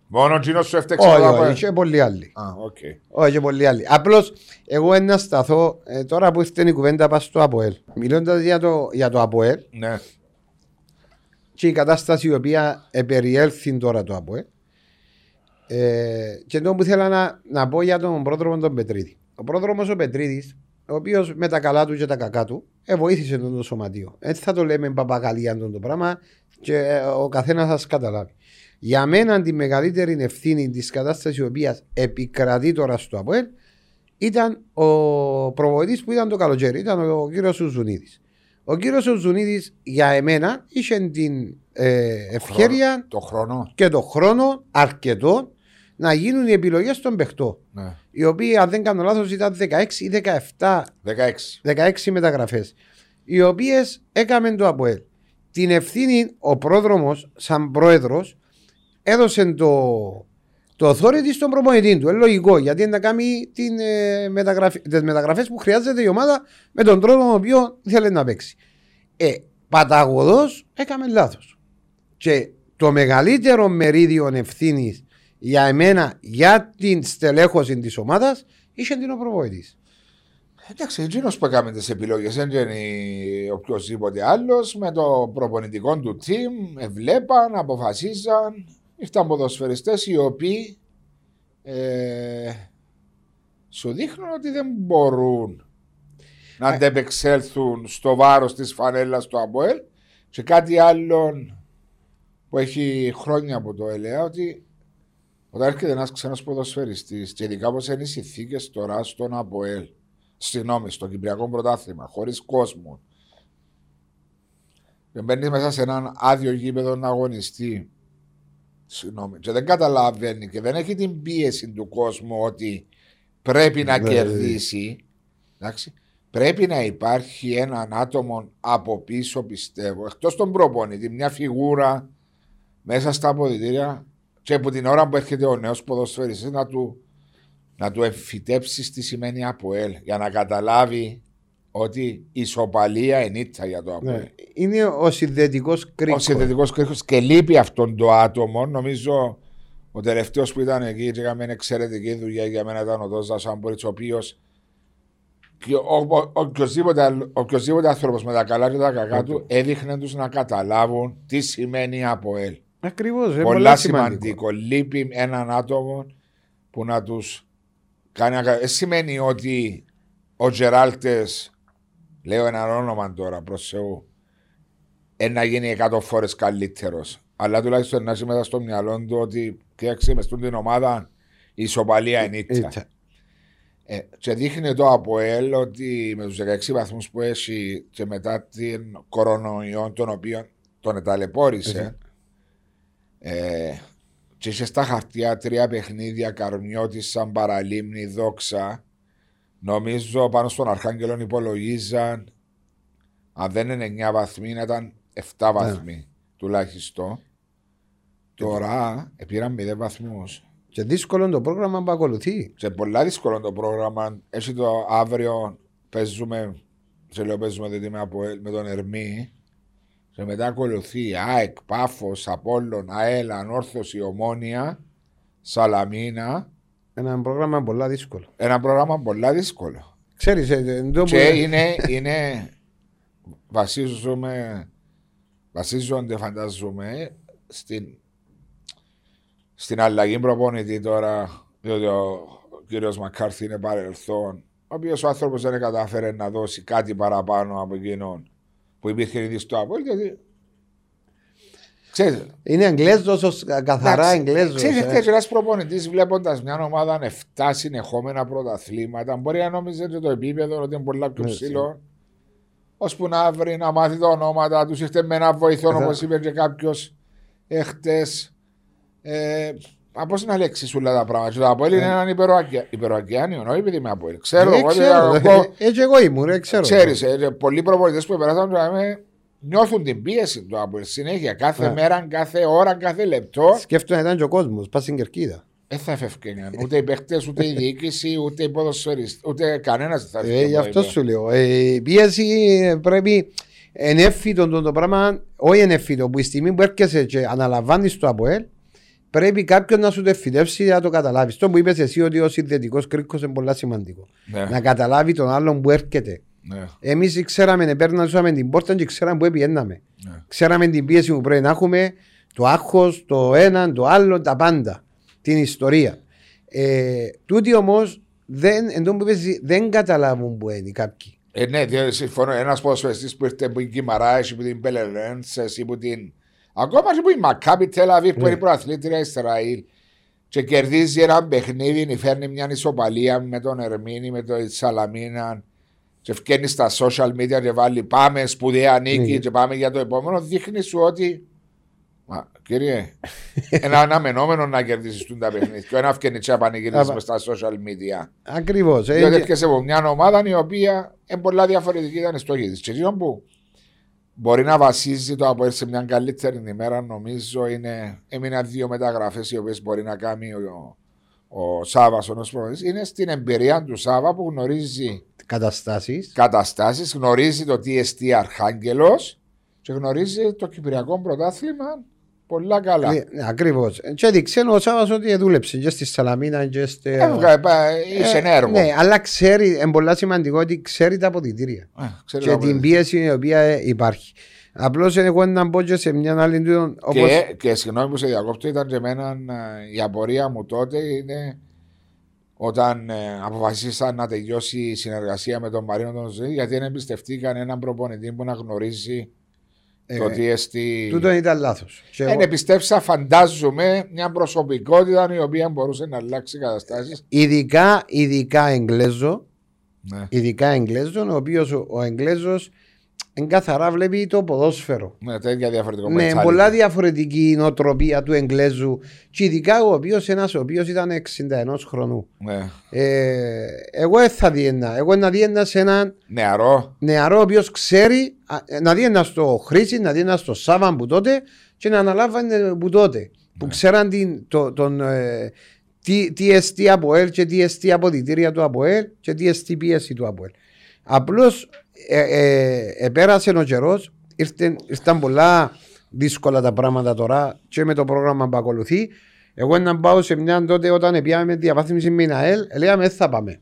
Μόνο ο Τζίνο σου έφταιξε Όχι, το όχι, ΑΠΟΕΛ. και πολλοί άλλοι. Α, οκ. Όχι, και πολλοί άλλοι. Απλώς εγώ ένα σταθώ ε, τώρα που ήρθε η κουβέντα πας στο ΑΠΟΕΛ. Μιλώντας για το, για το ΑΠΟΕΛ Ναι. Και η κατάσταση η οποία επεριήλθε τώρα το ΑΠΟΕΛ. Ε, και το που ήθελα να, να πω για τον Πρόδρομο τον Πετρίδη. Ο Πρόδρομος ο Πετρίδης, ο οποίος με τα καλά του και τα κακά του, ε, βοήθησε τον το σωματείο. Έτσι θα το λέμε παπαγαλία τον το πράγμα και ε, ο καθένας θα καταλάβει. Για μένα τη μεγαλύτερη ευθύνη της κατάστασης η οποία επικρατεί τώρα στο ΑΠΟΕΛ ήταν ο προβοητής που ήταν το καλοκαίρι, ήταν ο κύριος Ουζουνίδη. Ο κύριος Ουζουνίδης για εμένα είχε την ε, ευχαίρεια Το χρόνο. και το χρόνο αρκετό να γίνουν οι επιλογές των παιχτών. Ναι. Οι οποίοι, αν δεν κάνω λάθος, ήταν 16 ή 17 16. 16 μεταγραφές, οι οποίες έκαμε το ΑΠΟΕΛ. Την ευθύνη ο πρόδρομος, σαν πρόεδρος, έδωσε το, το authority στον προπονητή του. Είναι λογικό γιατί είναι να κάνει την, ε, μεταγραφή, τις μεταγραφές που χρειάζεται η ομάδα με τον τρόπο τον οποίο θέλει να παίξει. Ε, παταγωδός έκαμε λάθος. Και το μεγαλύτερο μερίδιο ευθύνης για εμένα για την στελέχωση της ομάδας είχε την ο προπονητής. Εντάξει, εκείνος που έκαμε τις επιλογές δεν είναι οποιοδήποτε άλλος. Με το προπονητικό του team βλέπαν, αποφασίζαν. Ήρθαν ποδοσφαιριστές οι οποίοι ε, σου δείχνουν ότι δεν μπορούν να Ε. αντεπεξέλθουν στο βάρος της φανέλας του ΑΜΠΟΕΛ. Και κάτι άλλο που έχει χρόνια από το ΕΛΕΑ ότι όταν έρχεται ένας ξένος ποδοσφαιριστής και ειδικά όπως είναι οι συνθήκες τώρα στον ΑΠΟΕΛ, συγγνώμη, στο Κυπριακό Πρωτάθλημα, χωρίς κόσμο, και μπαίνεις μέσα σε έναν άδειο γήπεδο να αγωνιστεί, συγγνώμη, και δεν καταλαβαίνει και δεν έχει την πίεση του κόσμου ότι πρέπει να Ναι. κερδίσει. Εντάξει, πρέπει να υπάρχει έναν άτομο από πίσω, πιστεύω, εκτός τον προπονητή, μια φιγούρα μέσα στα αποδητήρια και από την ώρα που έρχεται ο νέος ποδοσφαιριστής να του, να του εμφυτέψει τι σημαίνει ΑΠΟΕΛ για να καταλάβει ότι η ισοπαλία είναι ήττα για το ΑΠΟΕΛ. Ναι. Είναι ο συνδετικός κρίκος. Ο συνδετικός κρίκος και λείπει αυτόν το άτομο. Νομίζω ο τελευταίος που ήταν εκεί και έκαμε εξαιρετική δουλειά για μένα ήταν ο Δόζας Σάμποριτ, ο οποίος οποιοδήποτε, οποιοδήποτε άνθρωπος με τα καλά και τα κακά του έδειχνε τους να καταλάβουν τι σημαίνει ΑΠΟΕΛ. Ακριβώς. Πολλά σημαντικό. Λείπει έναν άτομο που να τους κάνει. ακα- Δεν σημαίνει ότι ο Τζεράλτε, λέω ένα όνομα τώρα προς Θεού, ε, να γίνει 100 φορές καλύτερος. Αλλά τουλάχιστον να έχει μέσα στο μυαλό του ότι κοίταξε μες στην την ομάδα η ισοπαλία είναι ήττα. Ε, και δείχνει το ΑΠΟΕΛ ότι με τους 16 βαθμούς που έχει και μετά την κορονοϊό τον οποίο τον εταλαιπώρησε ε, και είχε στα χαρτιά τρία παιχνίδια Καρμιώτη σαν παραλίμνη δόξα νομίζω πάνω στον Αρχάγγελο υπολογίζαν αν δεν είναι 9 βαθμοί να ήταν 7 βαθμοί τουλάχιστον τώρα ε, πήραν 0 βαθμούς Και δύσκολο το πρόγραμμα που ακολουθεί. σε πολλά δύσκολο το πρόγραμμα. Έχει το αύριο παίζουμε, σε λέω παίζουμε δηλαδή με, από, με τον Ερμή. Και μετά ακολουθεί ΑΕΚ, Πάφος, Απόλλων, ΑΕΛ, Ανόρθωση, Ομόνια, Σαλαμίνα. Ένα πρόγραμμα πολύ δύσκολο. Ένα πρόγραμμα πολλά δύσκολο. Ξέρεις, ε, ε, το που- Και είναι, είναι βασίζομαι, βασίζονται φαντάζομαι στην, στην αλλαγή προπονητή τώρα, διότι ο κύριος Μακάρθη είναι παρελθόν, ο οποίος ο άνθρωπος δεν κατάφερε να δώσει κάτι παραπάνω από εκείνον που υπήρχε ήδη στο Απόλυτο, γιατί Ξέρετε, Είναι Αγγλέζος, ως- καθαρά εντάξει, Αγγλέζος. Ξέρετε, ε. και ένας προπονητής βλέποντας μια ομάδα με 7 συνεχόμενα πρωταθλήματα, μπορεί να νόμιζε και το επίπεδο ότι είναι πολύ πιο Ναι, ψηλό. ώσπου να βρει να μάθει τα ονόματα τους, ήρθε με ένα βοηθό, Καθα- όπω είπε και κάποιος εχθές. Ε, Πώς να λέξει σου όλα τα πράγματα. Το Αποέλ είναι έναν υπεροακια- υπεροακιάνιο, όχι επειδή είμαι Αποέλ. Ξέρω Ε, εγώ, ξέρω, ότι ε, εγώ- Έτσι εγώ ήμουν, ε, ξέρω. Ξέρεις, ε, πολλοί προπονητές που περάσαν το λέμε, νιώθουν την πίεση του από συνέχεια. Κάθε Ναι. μέρα, κάθε ώρα, κάθε λεπτό. Σκέφτομαι να ήταν και ο κόσμος, πας στην Κερκίδα. Δεν θα έφευγαν. Ούτε οι παίχτες, ούτε η διοίκηση, ούτε οι ποδοσφαιριστές, ούτε κανένας δεν θα Ε, έφευγε. γι' από αυτό εδώ. σου λέω. Ε, η πίεση ε, πρέπει ενέφυτο το, το πράγμα, όχι ενέφυτο, που η στιγμή που έρχεσαι και αναλαμβάνεις το ΑΠΟΕΛ, πρέπει κάποιον να σου το εφητεύσει για να το καταλάβεις. Το που είπες εσύ ότι ο συνδετικός κρίκος είναι πολύ σημαντικό. Ναι, Να καταλάβει τον άλλον που έρχεται. Ναι, Εμείς ξέραμε, παίρναμε την πόρτα και ξέραμε που επιέναμε. ναι. Ξέραμε την πίεση που πρέπει να έχουμε, το άγχος, το έναν, το άλλο, τα πάντα. Την ιστορία. Ε, τούτοι όμως δεν, εν τω που είπες εσύ, δεν καταλάβουν που είναι κάποιοι. Ε, ναι, διότι συμφωνώ. Ένας ποδοσφαιριστής που ήρθε από την Κιμαράη, που την Πελερένσες, ή που την. Ακόμα και που η Μακάπη Τελαβή που Ναι. είναι προαθλήτρια Ισραήλ και κερδίζει ένα παιχνίδι, φέρνει μια ισοπαλία με τον Ερμήνη, με τον Σαλαμίνα και βγαίνει στα social media και βάλει πάμε σπουδαία νίκη Ναι. και πάμε για το επόμενο, δείχνει σου ότι. Μα, κύριε, ένα αναμενόμενο να κερδίσεις τα παιχνίδια και ένας βγαίνει και να πανηγυρίζει Αβα- μες στα social media. Ακριβώς. Διότι έρχεσαι από μια ομάδα η οποία είναι πολλά διαφορετική ήταν η στόχη τη. Και εκείνο που μπορεί να βασίζει το από σε μια καλύτερη ημέρα, νομίζω είναι. Έμειναν δύο μεταγραφές οι οποίες μπορεί να κάνει ο, ο Σάβας ω προπονητής. Είναι στην εμπειρία του Σάβα που γνωρίζει Καταστάσεις. καταστάσεις, γνωρίζει το τι εστί Αρχάγγελος και γνωρίζει το Κυπριακό πρωτάθλημα πολλά καλά. Ναι, Ακριβώς. Και έδειξε ο Σάβα ότι δούλεψε και στη Σαλαμίνα και στη. Έβγα, πα- είσαι Ε, έργο. Ναι, αλλά ξέρει, είναι πολύ σημαντικό ότι ξέρει τα αποδητήρια. Ε, ξέρω και να την πω. πίεση η οποία ε, υπάρχει. Απλώς εγώ να μπω και σε μια άλλη του. Όπως... Και, και συγγνώμη που σε διακόπτω, ήταν και εμένα ε, η απορία μου τότε είναι όταν ε, αποφασίσαν να τελειώσει η συνεργασία με τον Μαρίνο τον Ζωή, γιατί δεν εμπιστευτήκαν έναν προπονητή που να γνωρίζει Ε, το τι εστί. Τούτο ήταν λάθος. Δεν επιστέψα, φαντάζομαι, μια προσωπικότητα η οποία μπορούσε να αλλάξει καταστάσεις. Ειδικά, ειδικά Εγγλέζο, Ναι. ειδικά Εγγλέζο, ο οποίος ο, ο Εγγλέζος καθαρά βλέπει το ποδόσφαιρο. Με τέτοια διαφορετικό Ναι, mentality. πολλά διαφορετική η νοοτροπία του Εγγλέζου. Και ειδικά ο οποίος ένας ο οποίος ήταν 61 χρονού. Ναι. Ε, εγώ δεν θα διένα. Εγώ να διένα σε έναν Νεαρό. νεαρό ο οποίος ξέρει α, να διένα στο Χρήση, να διένα στο Σάβαν που τότε και να αναλάβανε που τότε. Που ξέραν την, το, τον, ε, τι, τι εστί από ελ και τι εστί αποδητήρια του από ελ και τι εστί πίεση του από ελ. Απλώς ε, ε, επέρασε ο καιρός, ήρθαν πολλά δύσκολα τα πράγματα τώρα και με το πρόγραμμα που ακολουθεί. Εγώ να πάω σε μια τότε όταν πιάμε διαβάθμιση με την ΑΕΛ, λέγαμε δεν θα πάμε.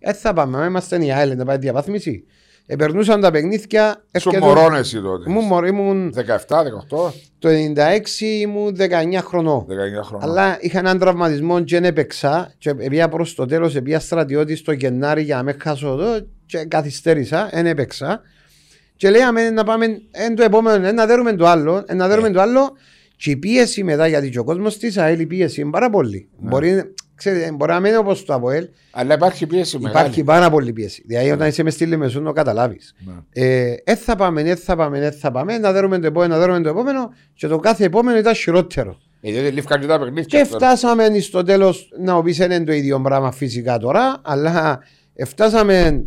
Δεν θα πάμε, άμα είμαστε η ΑΕΛ να πάει διαβάθμιση. Επερνούσαν τα παιχνίδια. Σου έρχεται- μωρόν εσύ τότε. Ήμουν μωρό, ήμουν 17, 18, το 96 ήμουν 19 χρονών. 19 χρόνια. Αλλά είχα έναν τραυματισμό και δεν έπαιξα και πήγα προς το τέλος, πήγα στρατιώτη στο Γενάρη για να με χάσω εδώ και καθυστέρησα, δεν έπαιξα. Και λέγαμε να πάμε εν το επόμενο, εν να δέρουμε το άλλο, εν να δέρουμε το άλλο και η πίεση μετά, γιατί και ο κόσμος της ΑΕΛ η πίεση είναι πάρα πολύ. Μπορεί, ξέρετε, μπορεί να μένει όπως το ΑΠΟΕΛ, Αλλά υπάρχει πίεση μεγάλη. υπάρχει πάρα πολύ πίεση. Δηλαδή όταν είσαι μες στη Λεμεσό το καταλάβεις. Ναι. Ε, δεν θα πάμε, δεν θα πάμε, δεν θα πάμε, να δέρουμε το επόμενο, να δέρουμε το επόμενο και το κάθε επόμενο ήταν χειρότερο. Ε, διότι λήφκαν και τα παιχνίδια. Και τώρα. φτάσαμε στο τέλος να πεις είναι το ίδιο πράγμα φυσικά τώρα, αλλά φτάσαμε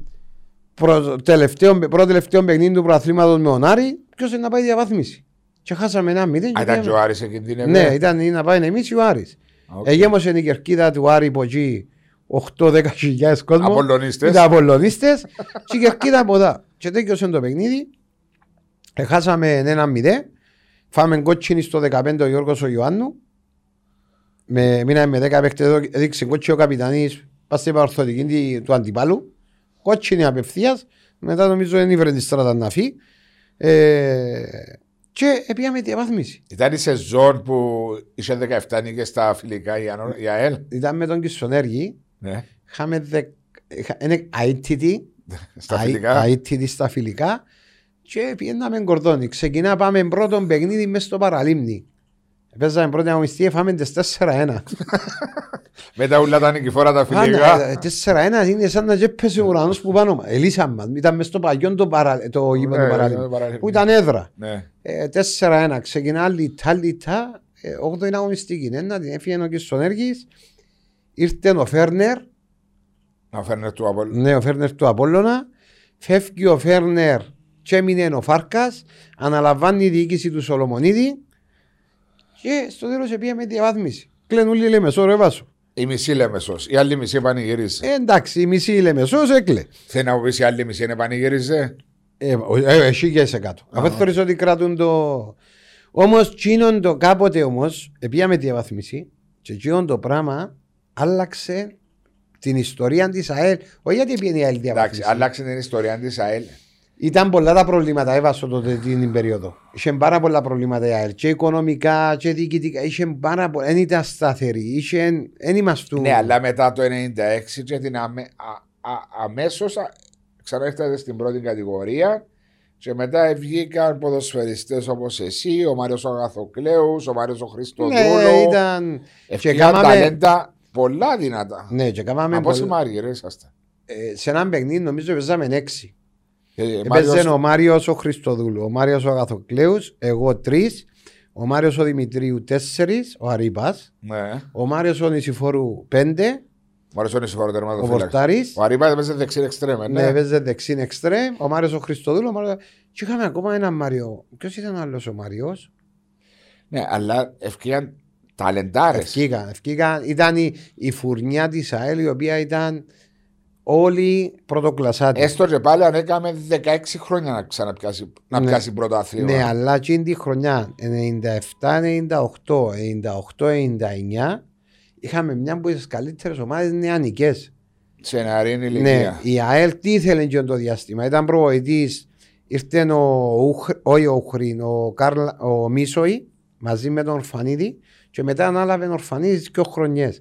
προτελευταίο, πρώτο τελευταίο παιχνίδι του πρωταθλήματος με τον Άρη, ποιος είναι να πάει διαβάθμιση. Και χάσαμε ένα μηδέν. Α, και ήταν και πήγαμε- ο Άρης εκείνη την Ναι, ημέρα. ήταν ή να πάει εμεί ή ο Άρης. Οκ. Εγέμωσε η κερκίδα του Άρη από εκεί 8-10 χιλιάδες κόσμος. Απολλωνίστες. Ήταν Απολλωνίστες και η κερκίδα από εδώ. Και τέτοιος το παιχνίδι. Ε, Χάσαμε ένα μηδέ. Φάμε κότσινη στο 15 ο Γιώργος ο Ιωάννου. Με, μείναμε με 10 παίκτες εδώ, έδειξε κότσινο ο καπιτανής πας στην παρορθωτική τη- του αντιπάλου. Κότσινη απευθείας. Μετά νομίζω δεν ήβρε τη στράτα να φύγει. Ε, και πήγαμε διαβάθμιση. Ήταν η σεζόν που είχε 17 νίκες στα φιλικά η Ανο- η ΑΕΛ. Ήταν με τον Κισονέργη. Ναι. Είχαμε δε... είχα- είναι αίτητη, <laughs> Στα φιλικά. αίτητη στα φιλικά και πήγαμε κορδόνι. Ξεκινά πάμε πρώτο παιχνίδι μέσα στο παραλίμνη. Παίζαμε πρώτη αγωνιστή, φάμε τις 4-1. Μετά όλα τα νικηφόρα τα φιλικά. Άνα, ε, 4-1 είναι σαν να έπεσε ο ουρανός που πάνω μας. Ελίσαν μας. Ήταν μέσα στο παγιόν το, παρα... το γήπεδο Ναι, του παραλίμνη. το παραλίμνη. Που ήταν έδρα. Ναι. Ε, 4-1. Ξεκινά λιτά λιτά. Ε, 8 είναι αγωνιστική. Ναι, να την έφυγε ο Κισονέργης. Ήρθε ο Φέρνερ. Να φέρνε του από... Ναι, ο Φέρνερ του Απόλλωνα. Φεύγει ο Φέρνερ και έμεινε ο Φάρκας. Αναλαμβάνει η διοίκηση του Σολομονίδη. Και στο τέλος πήγαμε διαβάθμιση. Κλενούλη λέμε, ρε βάσο. Η μισή Λέμεσος. Η άλλη μισή πανηγύρισε. Ε, εντάξει, η μισή λέμε, έκλε. Θέλει να μου πεις η άλλη μισή είναι πανηγύρισε. Ε, ο- ε, εσύ και σε κάτω. Αφού θεωρείς ότι κρατούν το... Όμως, τσίνον το κάποτε όμως, πήγαμε διαβάθμιση και τσίνον το πράγμα άλλαξε την ιστορία της ΑΕΛ. Όχι γιατί πήγαινε η ΑΕΛ Εντάξει, διαβάθμιση. άλλαξε την ιστορία της ΑΕΛ. Ήταν πολλά τα προβλήματα, έβασο τότε την περίοδο. Είχε πάρα πολλά προβλήματα η ΑΕΛ. Και οικονομικά και διοικητικά. Είχε πάρα πολλά. Δεν ήταν σταθερή. Είχε. Δεν ήμασταν. Ναι, αλλά μετά το 96 και την αμε, α, α, αμέσως α, ξαναήρθατε στην πρώτη κατηγορία και μετά βγήκαν ποδοσφαιριστές όπως εσύ, ο Μάριος ο Αγαθοκλέους, ο Μάριος ο Χριστοδούλου. Ναι, ήταν. Και Ευκαιρία κάναμε. ταλέντα πολλά δυνατά. Ναι, και κάναμε. Από πόσοι πολλά- Μάριοι ρε είσαστε. ε, σε έναν παιχνίδι νομίζω παίζαμε έξι. Ε, Έπαιζε Μάριος- ο Μάριος ο Χριστοδούλου, ο Μάριος ο Αγαθοκλέους, εγώ τρεις, ο Μάριος ο Δημητρίου τέσσερις, ο Αρήπα, Ναι, ο Μάριος ο Νησιφόρου πέντε, ο Μάριος ο Νησιφόρο ο τερματοφύλακας. Βορτάρη. Ο Αρήπας έπαιζε δεξί εξτρέμε, Ναι, ναι. έπαιζε δεξίν εξτρέμ, ο Μάριος ο Χριστοδούλου. Ο Μάριος... Και είχαμε ακόμα έναν Μάριο. Ποιος ήταν άλλος ο Μάριος; Ναι, αλλά ευκαιρία ταλεντάρες. Ευκήγα, ευκήγα. Ήταν η, η φουρνιά της ΑΕΛ η οποία ήταν όλοι πρωτοκλασάτε. Έστω και πάλι αν έκαμε 16 χρόνια να ξαναπιάσει να Ναι. πιάσει πρωτάθλημα. Ναι, αλλά εκείνη τη χρονιά 97-98, 98-99 είχαμε μια από τις καλύτερες ομάδες νεανικές. Σε νεαρή Ναι, ηλικία. η ΑΕΛ τι ήθελε και το διάστημα. Ήταν προβοητή, ήρθε ο, Ουχ, όχι ο Ουχρίν, ο, Καρλ, ο Μίσοη μαζί με τον Ορφανίδη και μετά ανάλαβε ο Ορφανίδης δύο χρονιές.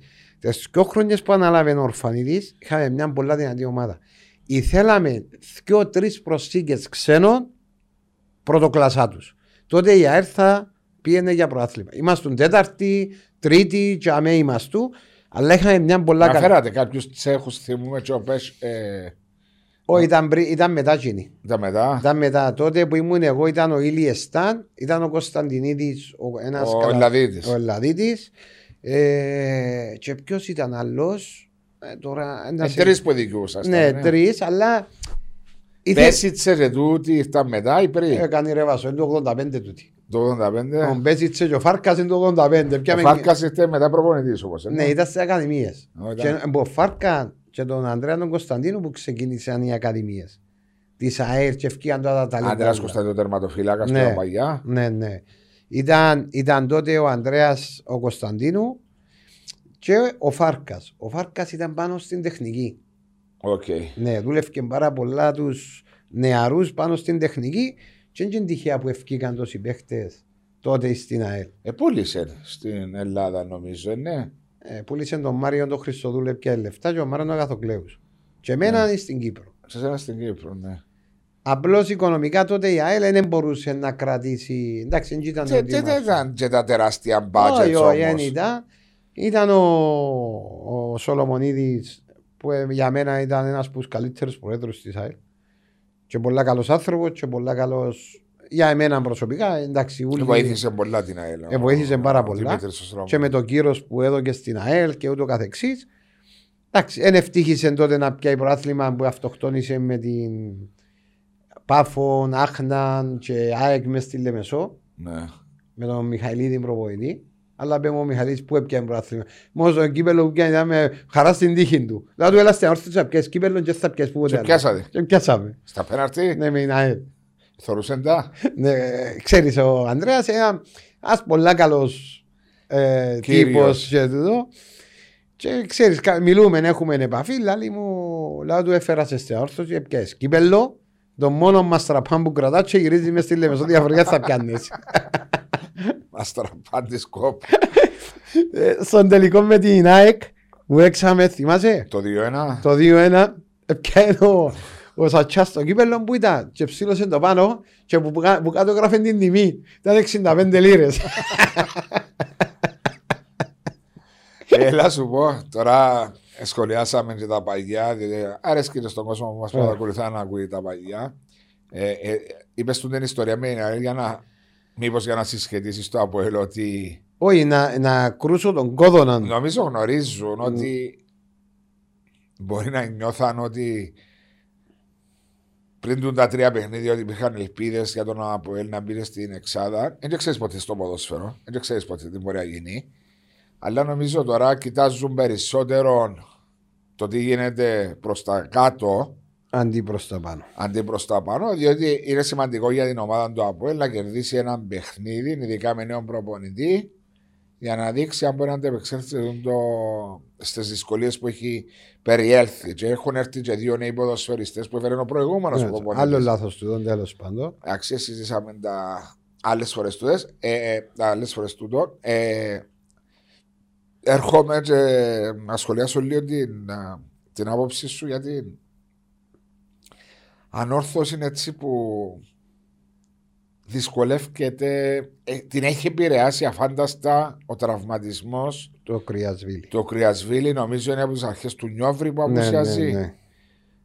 Τι δύο χρονιέ που ανάλαβε ο Ορφανίδη είχαμε μια πολλά δυνατή ομάδα. Ήθελαμε δύο-τρει προσθήκε ξένων πρωτοκλασσά τους. Τότε η ΑΕΛ θα πήγαινε για προάθλημα. Ήμασταν τέταρτη, τρίτη, και αμέ είμαστε. Αλλά είχαμε μια πολλά καλή. Αναφέρατε κάποιους τσέχους, θυμούμε, και ο Πες, ε, Όχι, ήταν, πριν- ήταν μετά εκείνη. τα μετά. Ήταν μετά. Τότε που ήμουν εγώ ήταν ο Ήλι Εστάν, ήταν ο Κωνσταντινίδης, ο, ένας Ο κατα- Ελλαδίτης. ο Ελλαδίτης. Ε, και ποιος ήταν άλλος; Ε, τώρα, Ε, ένας- τρεις που δικαιούσασταν. Ναι, τρεις, αλλά. ήθελε- Πέσιτσε και τούτη ήρθαν μετά ή πριν; Έκανε ρεβασό, είναι το 85 τούτη. Το 85. Ο Μπέσιτσε και ο Φάρκας είναι το 85. Ο Πιάμε- Φάρκας ήρθε μετά προπονητής όπως. ε, Ναι, ήταν στις ακαδημίες. Ω, Και ήταν. από ο Φάρκα και τον Ανδρέα τον Κωνσταντίνου που ξεκίνησαν οι ακαδημίες. Της ΑΕΛ και ευκήγαν τώρα τα ταλέντα. Άντρας όλα. Κωνσταντίνο τερματοφύλακας Ναι. πιο παλιά. Ναι, ναι. Ήταν, ήταν τότε ο Ανδρέας ο Κωνσταντίνου και ο Φάρκας. Ο Φάρκας ήταν πάνω στην τεχνική. Οκ. Ναι, δούλευε πάρα πολλά τους νεαρούς πάνω στην τεχνική και δεν είναι τυχαία που ευκήκαν τόσοι παίχτες τότε στην ΑΕΛ. Ε, πούλησε στην Ελλάδα νομίζω, ε, ναι. Ε, πούλησε τον Μάριο τον Χριστοδούλε πια λεφτά και ο Μάριο τον Αγαθοκλέους. Και εμένα είναι στην Κύπρο. Σε σένα στην Κύπρο, ναι. Απλώς οικονομικά τότε η ΑΕΛ δεν μπορούσε να κρατήσει. Εντάξει, δεν ήταν Και ότι και δεν είμαστε. ήταν και τα τεράστια Όχι, μπάτζετ όχι, δεν όμως. ήταν. Ήταν ο, ο Σολομονίδης που ε, για μένα ήταν ένας από τους καλύτερους προέδρους της ΑΕΛ. Και πολλά καλός άνθρωπος και πολλά καλός για εμένα προσωπικά. Εντάξει, όλοι- Βοήθησε πολλά την ΑΕΛ. Ε, βοήθησε πάρα ο πολλά. Δημήτρης ο Στρόμος. και με το κύρος που έδωκε στην ΑΕΛ και ούτω καθεξής. Εντάξει, δεν ευτύχησε τότε να πιάει προάθλημα που αυτοκτόνησε με την Πάφων, Άχναν και ΑΕΚ μες στη Λεμεσό Ναι. με τον Μιχαηλίδη προβοητή. Αλλά πέμε ο Μιχαηλίδης που έπιανε προάθλημα. Μόνος το κύπελο που πιάνε ήταν με χαρά στην τύχη του. Δηλαδή του έλα στην αόρθωση να πιάσεις κύπελο και θα πιάσεις που Και πιάσατε. Και πιάσαμε. Στα πέναρτη, Ναι, με την ΑΕΛ. θωρούσαν τα; Ναι, ξέρεις ο Ανδρέας είναι ένας πολλά καλός ε, Κύριος. τύπος και τούτο. Και ξέρεις, κα- μιλούμε, έχουμε επαφή, λάλη μου, λάλη του έφερα σε στην όρθωση, έπιες κύπελο, το μόνο μας τραπάν που κρατάς και γυρίζει μες στη Λεμεσό, διαφορετικά θα πιάνεις. Μας τραπάντη σκόπ. Ε, Στον τελικό με την ΑΕΚ, που έξαμε, θυμάσαι, Το 2-1. το 2-1, έπιανε ο, ο Σατσάς στο κύπελο που ήταν και ψήλωσε το πάνω και που, που, κα- που κάτω γράφει την τιμή. Ήταν 65 λίρες. Έλα σου πω, τώρα σχολιάσαμε και τα παγιά, διότι αρέσκει και στον κόσμο που μας Ε. παρακολουθά να ακούει τα παγιά. Ε, ε, είπες του την ιστορία με την ΑΕΛ για να, μήπως για να συσχετήσεις το Αποέλ ότι Όχι, να, να κρούσω τον κόδωνα. νομίζω γνωρίζουν ότι μπορεί να νιώθαν ότι πριν τούν τα τρία παιχνίδια ότι υπήρχαν ελπίδες για τον Αποέλ να μπει στην Εξάδα. Δεν ξέρεις ποτέ στο ποδόσφαιρο, δεν ξέρεις ποτέ τι μπορεί να γίνει. Αλλά νομίζω τώρα κοιτάζουν περισσότερο το τι γίνεται προς τα κάτω Αντί προς τα πάνω. αντί προς τα πάνω, διότι είναι σημαντικό για την ομάδα του Αποέλ να κερδίσει ένα παιχνίδι, ειδικά με νέον προπονητή, για να δείξει αν μπορεί να αντεπεξέλθει το... στις δυσκολίες που έχει περιέλθει. Και έχουν έρθει και δύο νέοι ποδοσφαιριστές που έφερε ο προηγούμενος Ναι, προπονητής. Άλλο λάθος του, τον τέλος πάντων. Αξίε συζήσαμε τα άλλες φορές τούτες. Ε, ε, τα άλλες φορές τούτο. Ε, έρχομαι και να σχολιάσω λίγο την, α, την άποψη σου για την ανόρθωση είναι έτσι που δυσκολεύεται, ε, την έχει επηρεάσει αφάνταστα ο τραυματισμός Το κρυασβίλι. του Κρυασβίλη νομίζω είναι από τις αρχές του Νιόβρη που Ναι, ναι, απουσιάζει ναι.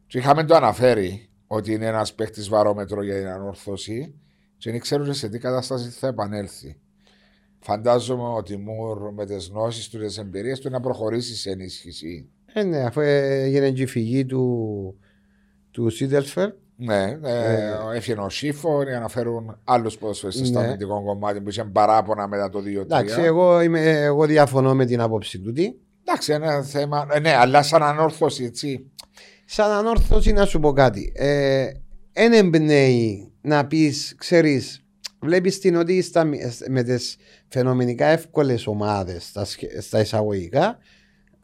και είχαμε το αναφέρει ότι είναι ένας παίχτη βαρόμετρο για την ανόρθωση και δεν ξέρουν σε τι κατάσταση θα επανέλθει. Φαντάζομαι ότι Μουρ με τις γνώσεις του, τις εμπειρίες του να προχωρήσει σε ενίσχυση. Ε, ναι, αφού έγινε και η φυγή του, του Σίδελφερ. Ναι, ε, έφυγε ο Σίφο για να φέρουν άλλους ποδοσφαιριστέ στο Ναι. αμυντικό κομμάτι που είχαν παράπονα μετά το 2-3. Εντάξει, εγώ, είμαι, εγώ διαφωνώ με την άποψη του. Τι. Εντάξει, ένα θέμα. ε, ναι, αλλά σαν ανόρθωση έτσι. Σαν ανόρθωση να σου πω κάτι. Εν εμπνέει να πεις, ξέρεις, βλέπεις την ότι στα, με τις φαινομενικά εύκολες ομάδες στα, σχε- στα εισαγωγικά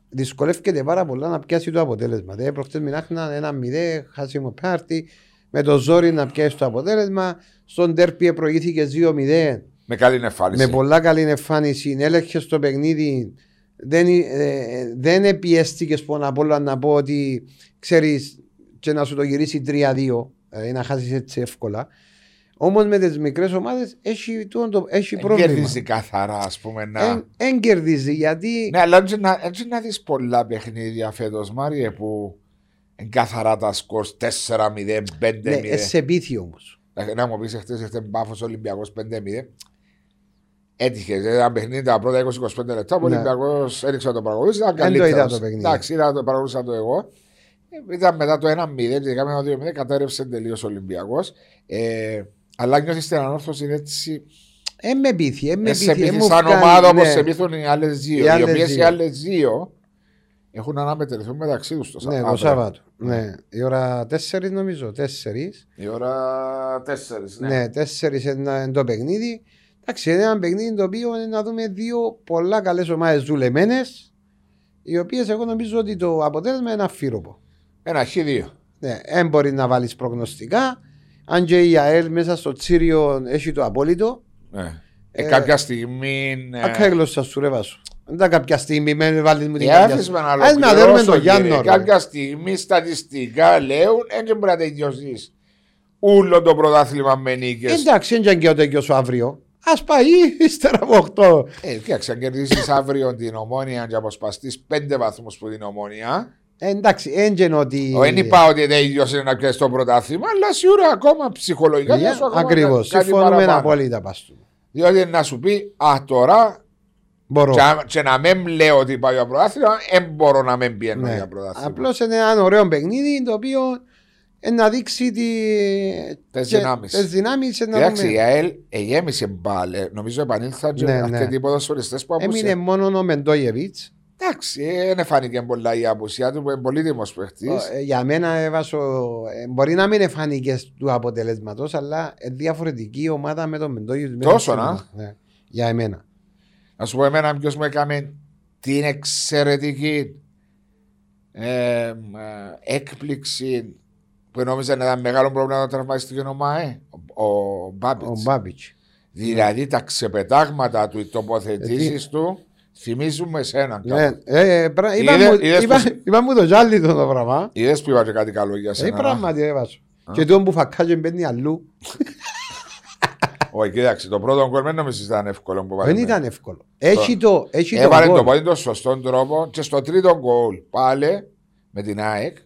δυσκολεύεται πάρα πολλά να πιάσει το αποτέλεσμα. Δηλαδή, προχτές μιλάχνα ένα μηδέ, χάσιμο πάρτι, με το ζόρι να πιάσει το αποτέλεσμα. Στον τέρπι προηγήθηκε 2-0 Με καλή εμφάνιση. με πολλά καλή εμφάνιση, έλεγχε στο παιχνίδι. Δεν, ε, δεν επιέστηκες πάνω απ' όλα να πω ότι ξέρεις και να σου το γυρίσει 3-2, δηλαδή να χάσεις έτσι εύκολα. Όμως με τις μικρές ομάδες έχει, τούτο το- έχει Δεν πρόβλημα. κερδίζει καθαρά, ας πούμε. Να... Εν, εν κερδίζει γιατί. Ναι, αλλά έτσι να, έτσι να δεις πολλά παιχνίδια φέτος, Μάριε, που είναι καθαρά τα σκορ 4-0, 5-0. Ναι, ε, σε πίθη όμως. Δηλαδή, Να μου πεις εχθές εχθές μπάφος Ολυμπιακός 5-0. Έτυχε, ε, ένα παιχνίδι τα πρώτα 20-25 λεπτά που ο Ναι. Ολυμπιακός έριξε να το παρακολουθήσει, ήταν Δεν το είδα καλύτερος. το παιχνίδι. Εντάξει, είδα το παρακολούθησα το εγώ. Ε, Ήταν μετά το 1-0 και κάμενα το 2-0, κατέρευσε τελείως ο Ολυμπιακός. Ε, αλλά νιώθεις την ανόρθωση έτσι Ε, με πίθη. Ε, με ε, σε πίθη. ε, πείθει μου σαν βγάλει, ομάδα όπως ναι. σε πείθουν οι άλλες δύο. Οι Οι, άλλες οποίες οι δύο. άλλες δύο έχουν αναμετρηθούν μεταξύ τους το Ναι, Σαββάτο. το Σάββατο. Ναι, η ώρα 4 νομίζω. 4. Η ώρα 4. Ναι. Ναι, 4 είναι το παιχνίδι. Εντάξει, είναι ένα παιχνίδι το οποίο είναι να δούμε δύο πολλά καλές ομάδες δουλεμένες. Οι οποίες εγώ νομίζω ότι το αποτέλεσμα είναι αφύροπο. Ένα χ2. Ναι, δεν μπορεί να βάλεις προγνωστικά. Αν και η ΑΕΛ μέσα στο Τσίριο έχει το απόλυτο. Ναι. Ε, Ε, κάποια στιγμή. Ναι. Ακά η γλώσσα σου ρε βάσο. Δεν τα κάποια στιγμή με βάλει μου την Ε, καρδιά άφησε σου. με να Ας να δέρουμε ολοκληρώσω, τον Γιάννο. κύριε. ρε. Κάποια στιγμή στατιστικά λέουν έτσι μπορεί να τελειώσεις. Ούλο το πρωτάθλημα με νίκες. Εντάξει, δεν και ο τέτοιος αύριο. Α πάει ύστερα από 8. Ε, κοίταξε, αν κερδίσεις αύριο την ομόνια και αποσπαστείς 5 βαθμούς που την ομόνια. Ε, εντάξει, έντζεν ότι. Δεν είπα ότι δεν είναι να πιάσει το πρωτάθλημα, αλλά σίγουρα ακόμα ψυχολογικά θα σου ακόμα Ακριβώς. κάτι- κάτι Συμφωνούμε παραπάνω. απόλυτα παστού. Διότι να σου πει, Α, τώρα Μπορώ. και, α- και να μην λέω ότι πάω για πρωτάθλημα, δεν μπορώ να μην πιένω Ναι. για πρωτάθλημα. Απλώς είναι ένα ωραίο παιχνίδι το οποίο ε, να δείξει τη... Τις και- δυνάμεις. τις δυνάμεις, ε, να Εντάξει, η δούμε. ΑΕΛ εγέμισε μπάλε. Νομίζω επανήλθαν και Ναι, ναι. αρκετοί ποδοσφαιριστές που Έμεινε απουσιάζουν. μόνο ο Μεντόγεβιτς. Εντάξει, δεν φάνηκε πολλά η απουσία του που είναι πολύτιμος παίχτης. Για μένα ε, βάσω, ε, μπορεί να μην είναι φάνηκε του αποτελέσματος, αλλά ε, διαφορετική ομάδα με τον Μεντόγεβιτ. Τόσο, να. Ναι, για εμένα. Να σου πω εμένα ποιος μου έκανε την εξαιρετική ε, ε, έκπληξη που νόμιζα να ήταν μεγάλο πρόβλημα να τραυματιστεί ο ΜΑΕ, ο, ο Μπάμπιτς. Ο Μπάμπιτς. Δηλαδή τα ξεπετάγματα του, οι τοποθετήσεις του θυμίζουν με σένα. Ναι, ε, πρα- είπα Είδε- μου- είδες είπα- πως- είπα μου το τζάλι το το πράγμα. Είδες που είπα και κάτι καλό για Ε, σένα. πράγματι ε, βάσω. Και το που φακάζει μπαίνει αλλού. Όχι, κοίταξε, το πρώτο γκολ δεν νομίζω ήταν εύκολο που Δεν βάλε. ήταν εύκολο. Έχει το, έχει το Έβαλε γκολ. το πόδι τον σωστό τρόπο και στο τρίτο γκολ πάλι με την ΑΕΚ.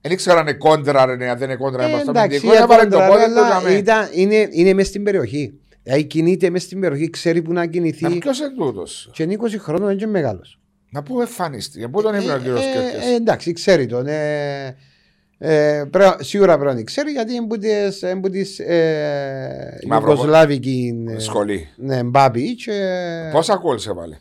Δεν ήξερα αν είναι κόντρα, ρε, αν δεν είναι κόντρα, Ε, είμαστε εντάξει, αμυντικό, έβαλε το κόντρα, πόδι του αλλά για μέ. ήταν- είναι, είναι μέσα στην περιοχή. Δηλαδή κινείται μέσα στην περιοχή, ξέρει που να κινηθεί. Ποιος είναι τούτος. Και είναι 20 χρόνων, είναι και μεγάλος. Να πού εμφανίστηκε, πού τον έβαλε ο κύριος Κέρκες. εντάξει, ξέρει τον. Ε, ε, πρέ- σίγουρα πρέπει να ξέρει γιατί είναι που της- είναι που της ε, Μαύρο- Ιουγκοσλάβικη ε, Σχολή. ναι, Μπάμπη και Πόσα γκολ σε βάλε;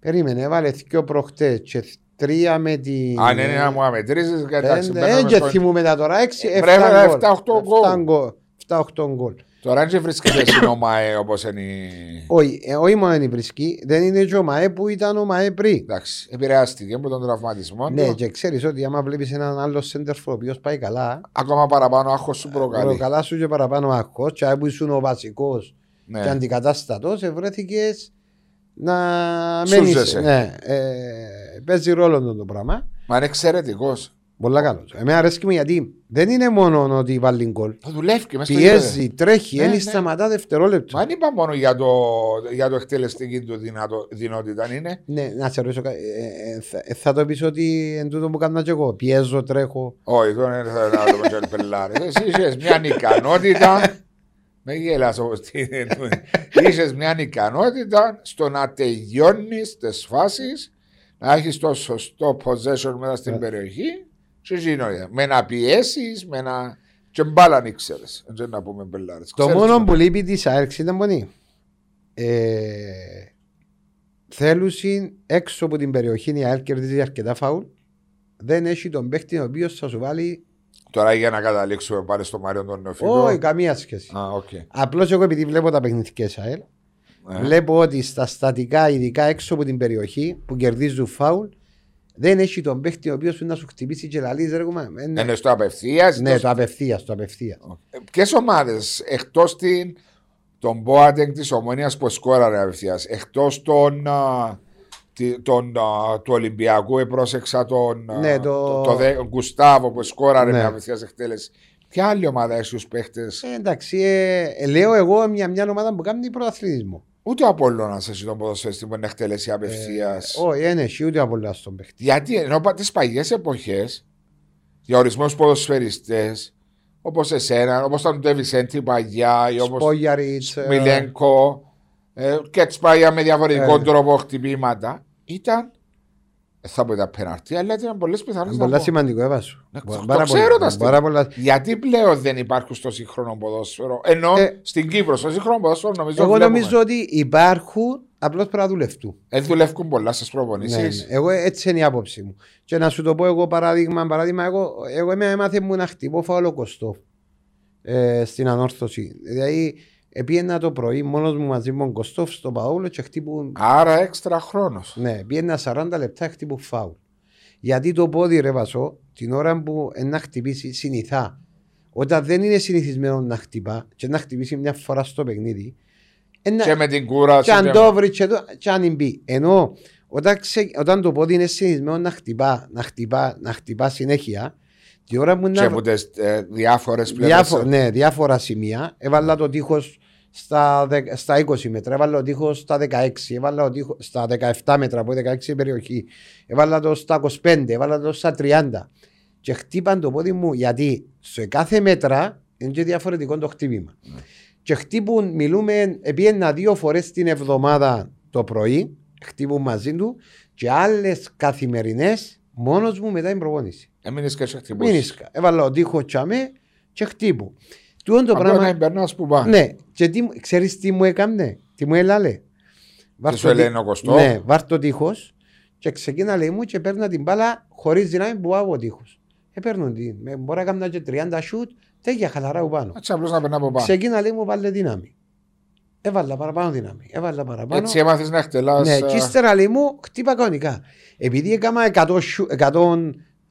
περίμενε, έβαλε δυο προχτές και τρία με την... Αν είναι να μου αμετρήσεις, εντάξει, Δεν μπαίνουμε και στο- θυμούμε τα τώρα, έξι, Ε, εφτά πρέπει, γκολ. εφτά, οχτώ γκολ. Εφτά γκολ. Εφτά, οχτώ γκολ. Τώρα δεν βρίσκεται στην ΟΜΑΕ όπως είναι η... Όχι, ε, όχι μόνο είναι η Βρισκή, δεν είναι και ο ΜΑΕ που ήταν ο ΜΑΕ πριν. Εντάξει, επηρεάστηκε από τον τραυματισμό Ναι, του. και ξέρεις ότι άμα βλέπεις έναν άλλο σέντερφο ο οποίος πάει καλά, Ακόμα παραπάνω άγχος σου προκαλεί. καλά σου και παραπάνω άγχος, και που ήσουν ο βασικός Ναι. και αντικατάστατος, βρέθηκε να Σούζεσαι. μένεις. Ναι, ε, παίζει ρόλο το, το πράγμα. Μα είναι εξαιρετικός. Πολλά καλό. Εμένα αρέσει μου γιατί δεν είναι μόνο ότι βάλει γκολ. Θα δουλεύει και μέσα στο γήπεδο. Πιέζει, τρέχει, Ναι, δεν ναι. σταματά δευτερόλεπτο. Μα δεν είπα μόνο για το, για το εκτελεστική του δυνατο, δυνότητα είναι. Ναι, να σε ρωτήσω, κάτι. ε, ε, θα, ε, θα το πεις ότι εν τούτο που κάνω και εγώ. Πιέζω, τρέχω. Όχι, δεν είναι θα να το πω πελάρε. Εσύ <laughs> είχες μια ικανότητα. Με γέλας όπως τι είναι. Είχες μια ικανότητα στο να τελειώνεις τις φάσεις, να έχεις το σωστό possession μέσα στην Ναι. περιοχή και γίνονται. Με να πιέσεις, με να... Και μπάλαν ήξερες. Δεν να πούμε πελάρες. Το Ξέρεις μόνο τι- που λείπει της ΑΕΡΞ ήταν πονή. Ε, θέλουσιν έξω από την περιοχή η ΑΕΛ κερδίζει αρκετά φάουλ δεν έχει τον παίχτη ο οποίος θα σου βάλει. Τώρα για να καταλήξουμε πάλι στο Μάριο τον Νεοφίλο. Όχι, καμία σχέση. Α, οκ. Απλώς εγώ επειδή βλέπω τα παιχνίδια της ΑΕΛ, Ναι. βλέπω ότι στα στατικά, ειδικά έξω από την περιοχή που κερδίζουν φάουλ, δεν έχει τον παίχτη ο οποίος να σου χτυπήσει και λαλείς. Ρε, κουμά, ε, ναι, Είναι στο απευθείας. ναι, το απευθείας, το απευθείας. Ποιες ομάδες εκτός τον Boateng της Ομόνιας που σκόραρε απευθείας, εκτός τον, α, τη- τον, α, του Ολυμπιακού, επρόσεξα τον, α, Ναι, το- το, Δε- Γκουστάβο που σκόραρε Ναι. με απευθείας εκτέλεση. Ποια άλλη ομάδα έχεις του παίχτες, Ε, εντάξει, ε, ε, λέω εγώ μια, μια ομάδα που κάνει πρωταθλητισμό. Ούτε ο Απόλλωνας έχει τον ποδοσφαιριστή που είναι εκτέλεση απευθείας. Ε, Όχι, δεν έχει ούτε απολά στον παίχτη. Γιατί ενώ τις παλιές εποχές, για ορισμένου ποδοσφαιριστές, όπως εσένα, όπως ήταν ο Ντεβισέντη Παγιά, ή όπως Σπόγιαριτς. Μιλένκο ε, και Τσπάγια με διαφορετικό Ε. τρόπο χτυπήματα, ήταν. Δεν θα πω ήταν πέναρτη, αλλά ήταν πολλές πιθανότητε. Πολλά σημαντικό, έβασου. Ναι, το ξέρω τα στοιχεία. Γιατί πλέον δεν υπάρχουν στο σύγχρονο ποδόσφαιρο, ενώ Ε. στην Κύπρο στο σύγχρονο ποδόσφαιρο νομίζω Εγώ βλέπουμε. νομίζω ότι υπάρχουν, απλώς πρέπει να δουλευτούν. Δεν δουλεύουν πολλά στι Ναι, προπονήσεις. ναι. Εγώ έτσι είναι η άποψη μου. Και να σου το πω εγώ παράδειγμα, παράδειγμα εγώ, εγώ είμαι έμαθε μου να χτυπώ φάουλο κοστό ε, στην ανόρθωση. Δηλαδή, επίαινα το πρωί μόνος μου μαζί με τον Κωστόφ στο Παόλο και χτύπουν Άρα έξτρα χρόνος. Ναι, πήγαινα 40 λεπτά χτύπου φάουλ. Γιατί το πόδι ρε βασό, την ώρα που ε, να χτυπήσει συνηθά, όταν δεν είναι συνηθισμένος να χτυπά και να χτυπήσει μια φορά στο παιχνίδι, ε, να- Και με την κούραση. και αν και- το βρει και, το, και αν μπει. Ενώ όταν, ξε, όταν το πόδι είναι συνηθισμένο να χτυπά, να χτυπά, να χτυπά συνέχεια, τη ώρα που Και να. από τι διάφορες πλευρές. Διάφο, ναι, διάφορα σημεία. Έβαλα το τείχος στα, δε- στα 20 μέτρα, έβαλα το τείχος στα 16, έβαλα το τείχο στα 17 μέτρα από 16 η περιοχή, έβαλα το στα 25, έβαλα το στα 30. Και χτύπαν το πόδι μου γιατί σε κάθε μέτρα είναι και διαφορετικό το χτύπημα. Και χτύπουν, μιλούμε, επίαινα δύο φορές την εβδομάδα το πρωί, χτύπουν μαζί του και άλλες καθημερινές μόνος μου μετά την προπόνηση. Έμεινε και σε χτυπούσε. Μήνυσκα. Έβαλα ο τείχο τσαμέ και χτύπου. Τούτο το Απλά να πράγμα. εμπερνά που πά. Ναι, και τι, μου- ξέρεις τι μου έκανε, τι μου έλαλε; Βάρ' σου το έλεγε τεί- ο Κωστό; Ναι, βάρ το τείχος και ξεκίνα λέει μου και παίρνα την μπάλα χωρίς δυνάμει που πάω ο τείχος. Ε, παίρνω την, με- μπορεί να κάνω και 30 σούτ, τέτοια χαλαρά που πάνω. Έτσι απλώς να περνά από πάνω. Ξεκίνα λέει μου βάλε δύναμη. Έβαλα παραπάνω δύναμη, έβαλα παραπάνω. Έτσι έμαθες να εκτελάς. Ναι, και ύστερα λέει μου χτύπα κανονικά. Επειδή έκανα 100, σου- 100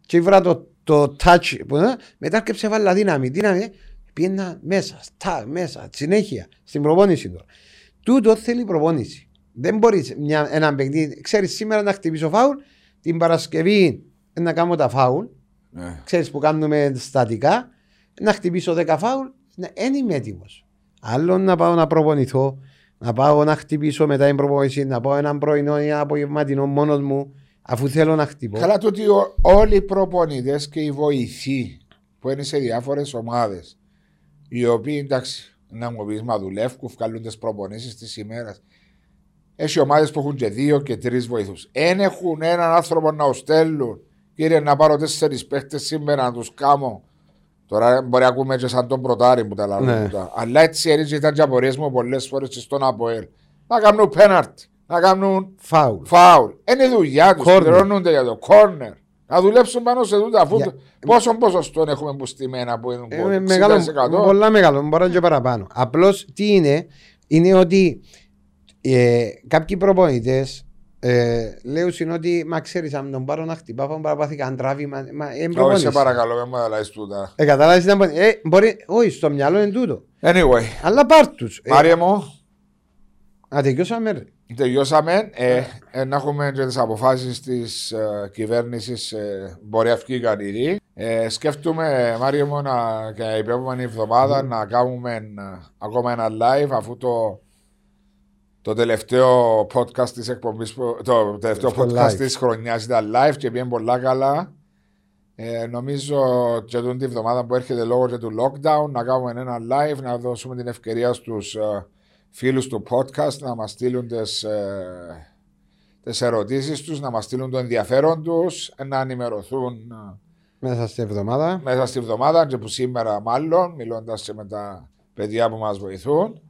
και ήβρα το, το touch, που, ε, μετά έρκεψε βάλα δύναμη. Δύναμη, ε, πήγαινα μέσα, στα, μέσα, συνέχεια, στην προπόνηση τώρα. Τούτο θέλει προπόνηση. Δεν μπορείς ένα παιχνίδι. Ξέρεις σήμερα να χτυπήσω φάουλ, την Παρασκευή να κάνω τα φάουλ. Ναι. Ξέρεις που κάνουμε στατικά, να χτυπήσω 10 φάουλ, δεν είμαι έτοιμος. Άλλο να πάω να προπονηθώ, να πάω να χτυπήσω μετά την προπόνηση, να πάω έναν πρωινό ή ένα απογευματινό μόνος μου, αφού θέλω να χτυπώ. Καλά το ότι ο- όλοι οι προπονητές και οι βοηθοί που είναι σε διάφορες ομάδες, οι οποίοι εντάξει, να μου πεις, μα δουλεύουν, βγάλουν τι προπονήσεις της ημέρας. Έχει ομάδες που έχουν και δύο και τρεις βοηθούς. Εν έχουν έναν άνθρωπο να στέλνουν. Κύριε, να πάρω τέσσερις παίχτες σήμερα να τους κάμω. Τώρα μπορεί να ακούμε και σαν τον πρωτάρι που τα λαλούν. Ναι. τούτα. Αλλά έτσι έτσι ήταν και απορίες μου πολλές φορές στον ΑΠΟΕΛ. Να κάνουν πέναρτι, να κάνουν Φάουλ. Φάουλ. Είναι δουλειά τους. Corner. Πληρώνονται για το κόρνερ. Να δουλέψουν πάνω σε τούτα. Αφού Για- πόσο ποσοστό έχουμε που στημένα που είναι Ε, γκολ, μεγάλο, 60%. πολλά μεγάλο, μπορεί να είναι και παραπάνω. Απλώς τι είναι, είναι ότι ε, κάποιοι προπονητές ε, λέω είναι ότι μα ξέρεις, αν τον πάρω να χτυπάω, θα παραπάθει καν τράβημα. Μα ε, Όχι, σε προπόνηση. παρακαλώ, μην μου αλλάζει τούτα. Ε, καταλάβεις, ήταν πο- ε, μπορεί, όχι, στο μυαλό είναι τούτο. Anyway, Αλλά πάρ' τους. Ε, Μάριε μου, Α, τελειώσαμε. ρε. τελειώσαμε. Ε, ε, να έχουμε και τις αποφάσεις της ε, κυβέρνησης. Ε, μπορεί αυτή η κανηρή. Ε, σκέφτομαι, Μάριε μου, να, και η επόμενη εβδομάδα να κάνουμε ε, ακόμα ένα live αφού το. Το τελευταίο podcast της εκπομπής, που- το τελευταίο Το podcast live. της χρονιάς ήταν live και πήγαινε πολλά καλά. Ε, νομίζω και τον τη βδομάδα που έρχεται λόγω και του lockdown να κάνουμε ένα live, να δώσουμε την ευκαιρία στους ε, φίλους του podcast να μας στείλουν τις, ε, τις ερωτήσεις τους, να μας στείλουν το ενδιαφέρον τους, να ενημερωθούν ε, Μέσα στην εβδομάδα. μέσα στη βδομάδα και που σήμερα μάλλον, μιλώντας και με τα παιδιά που μας βοηθούν.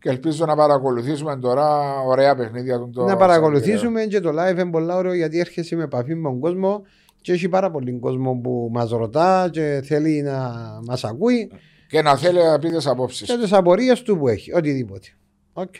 Και ελπίζω να παρακολουθήσουμε τώρα ωραία παιχνίδια του το να παρακολουθήσουμε και το live είναι πολύ ωραίο γιατί έρχεσαι με επαφή με τον κόσμο Και έχει πάρα πολύ κόσμο που μας ρωτά και θέλει να μας ακούει Και να θέλει να πει τις απόψεις. και τις απορίες του που έχει. Οτιδήποτε. Οκ.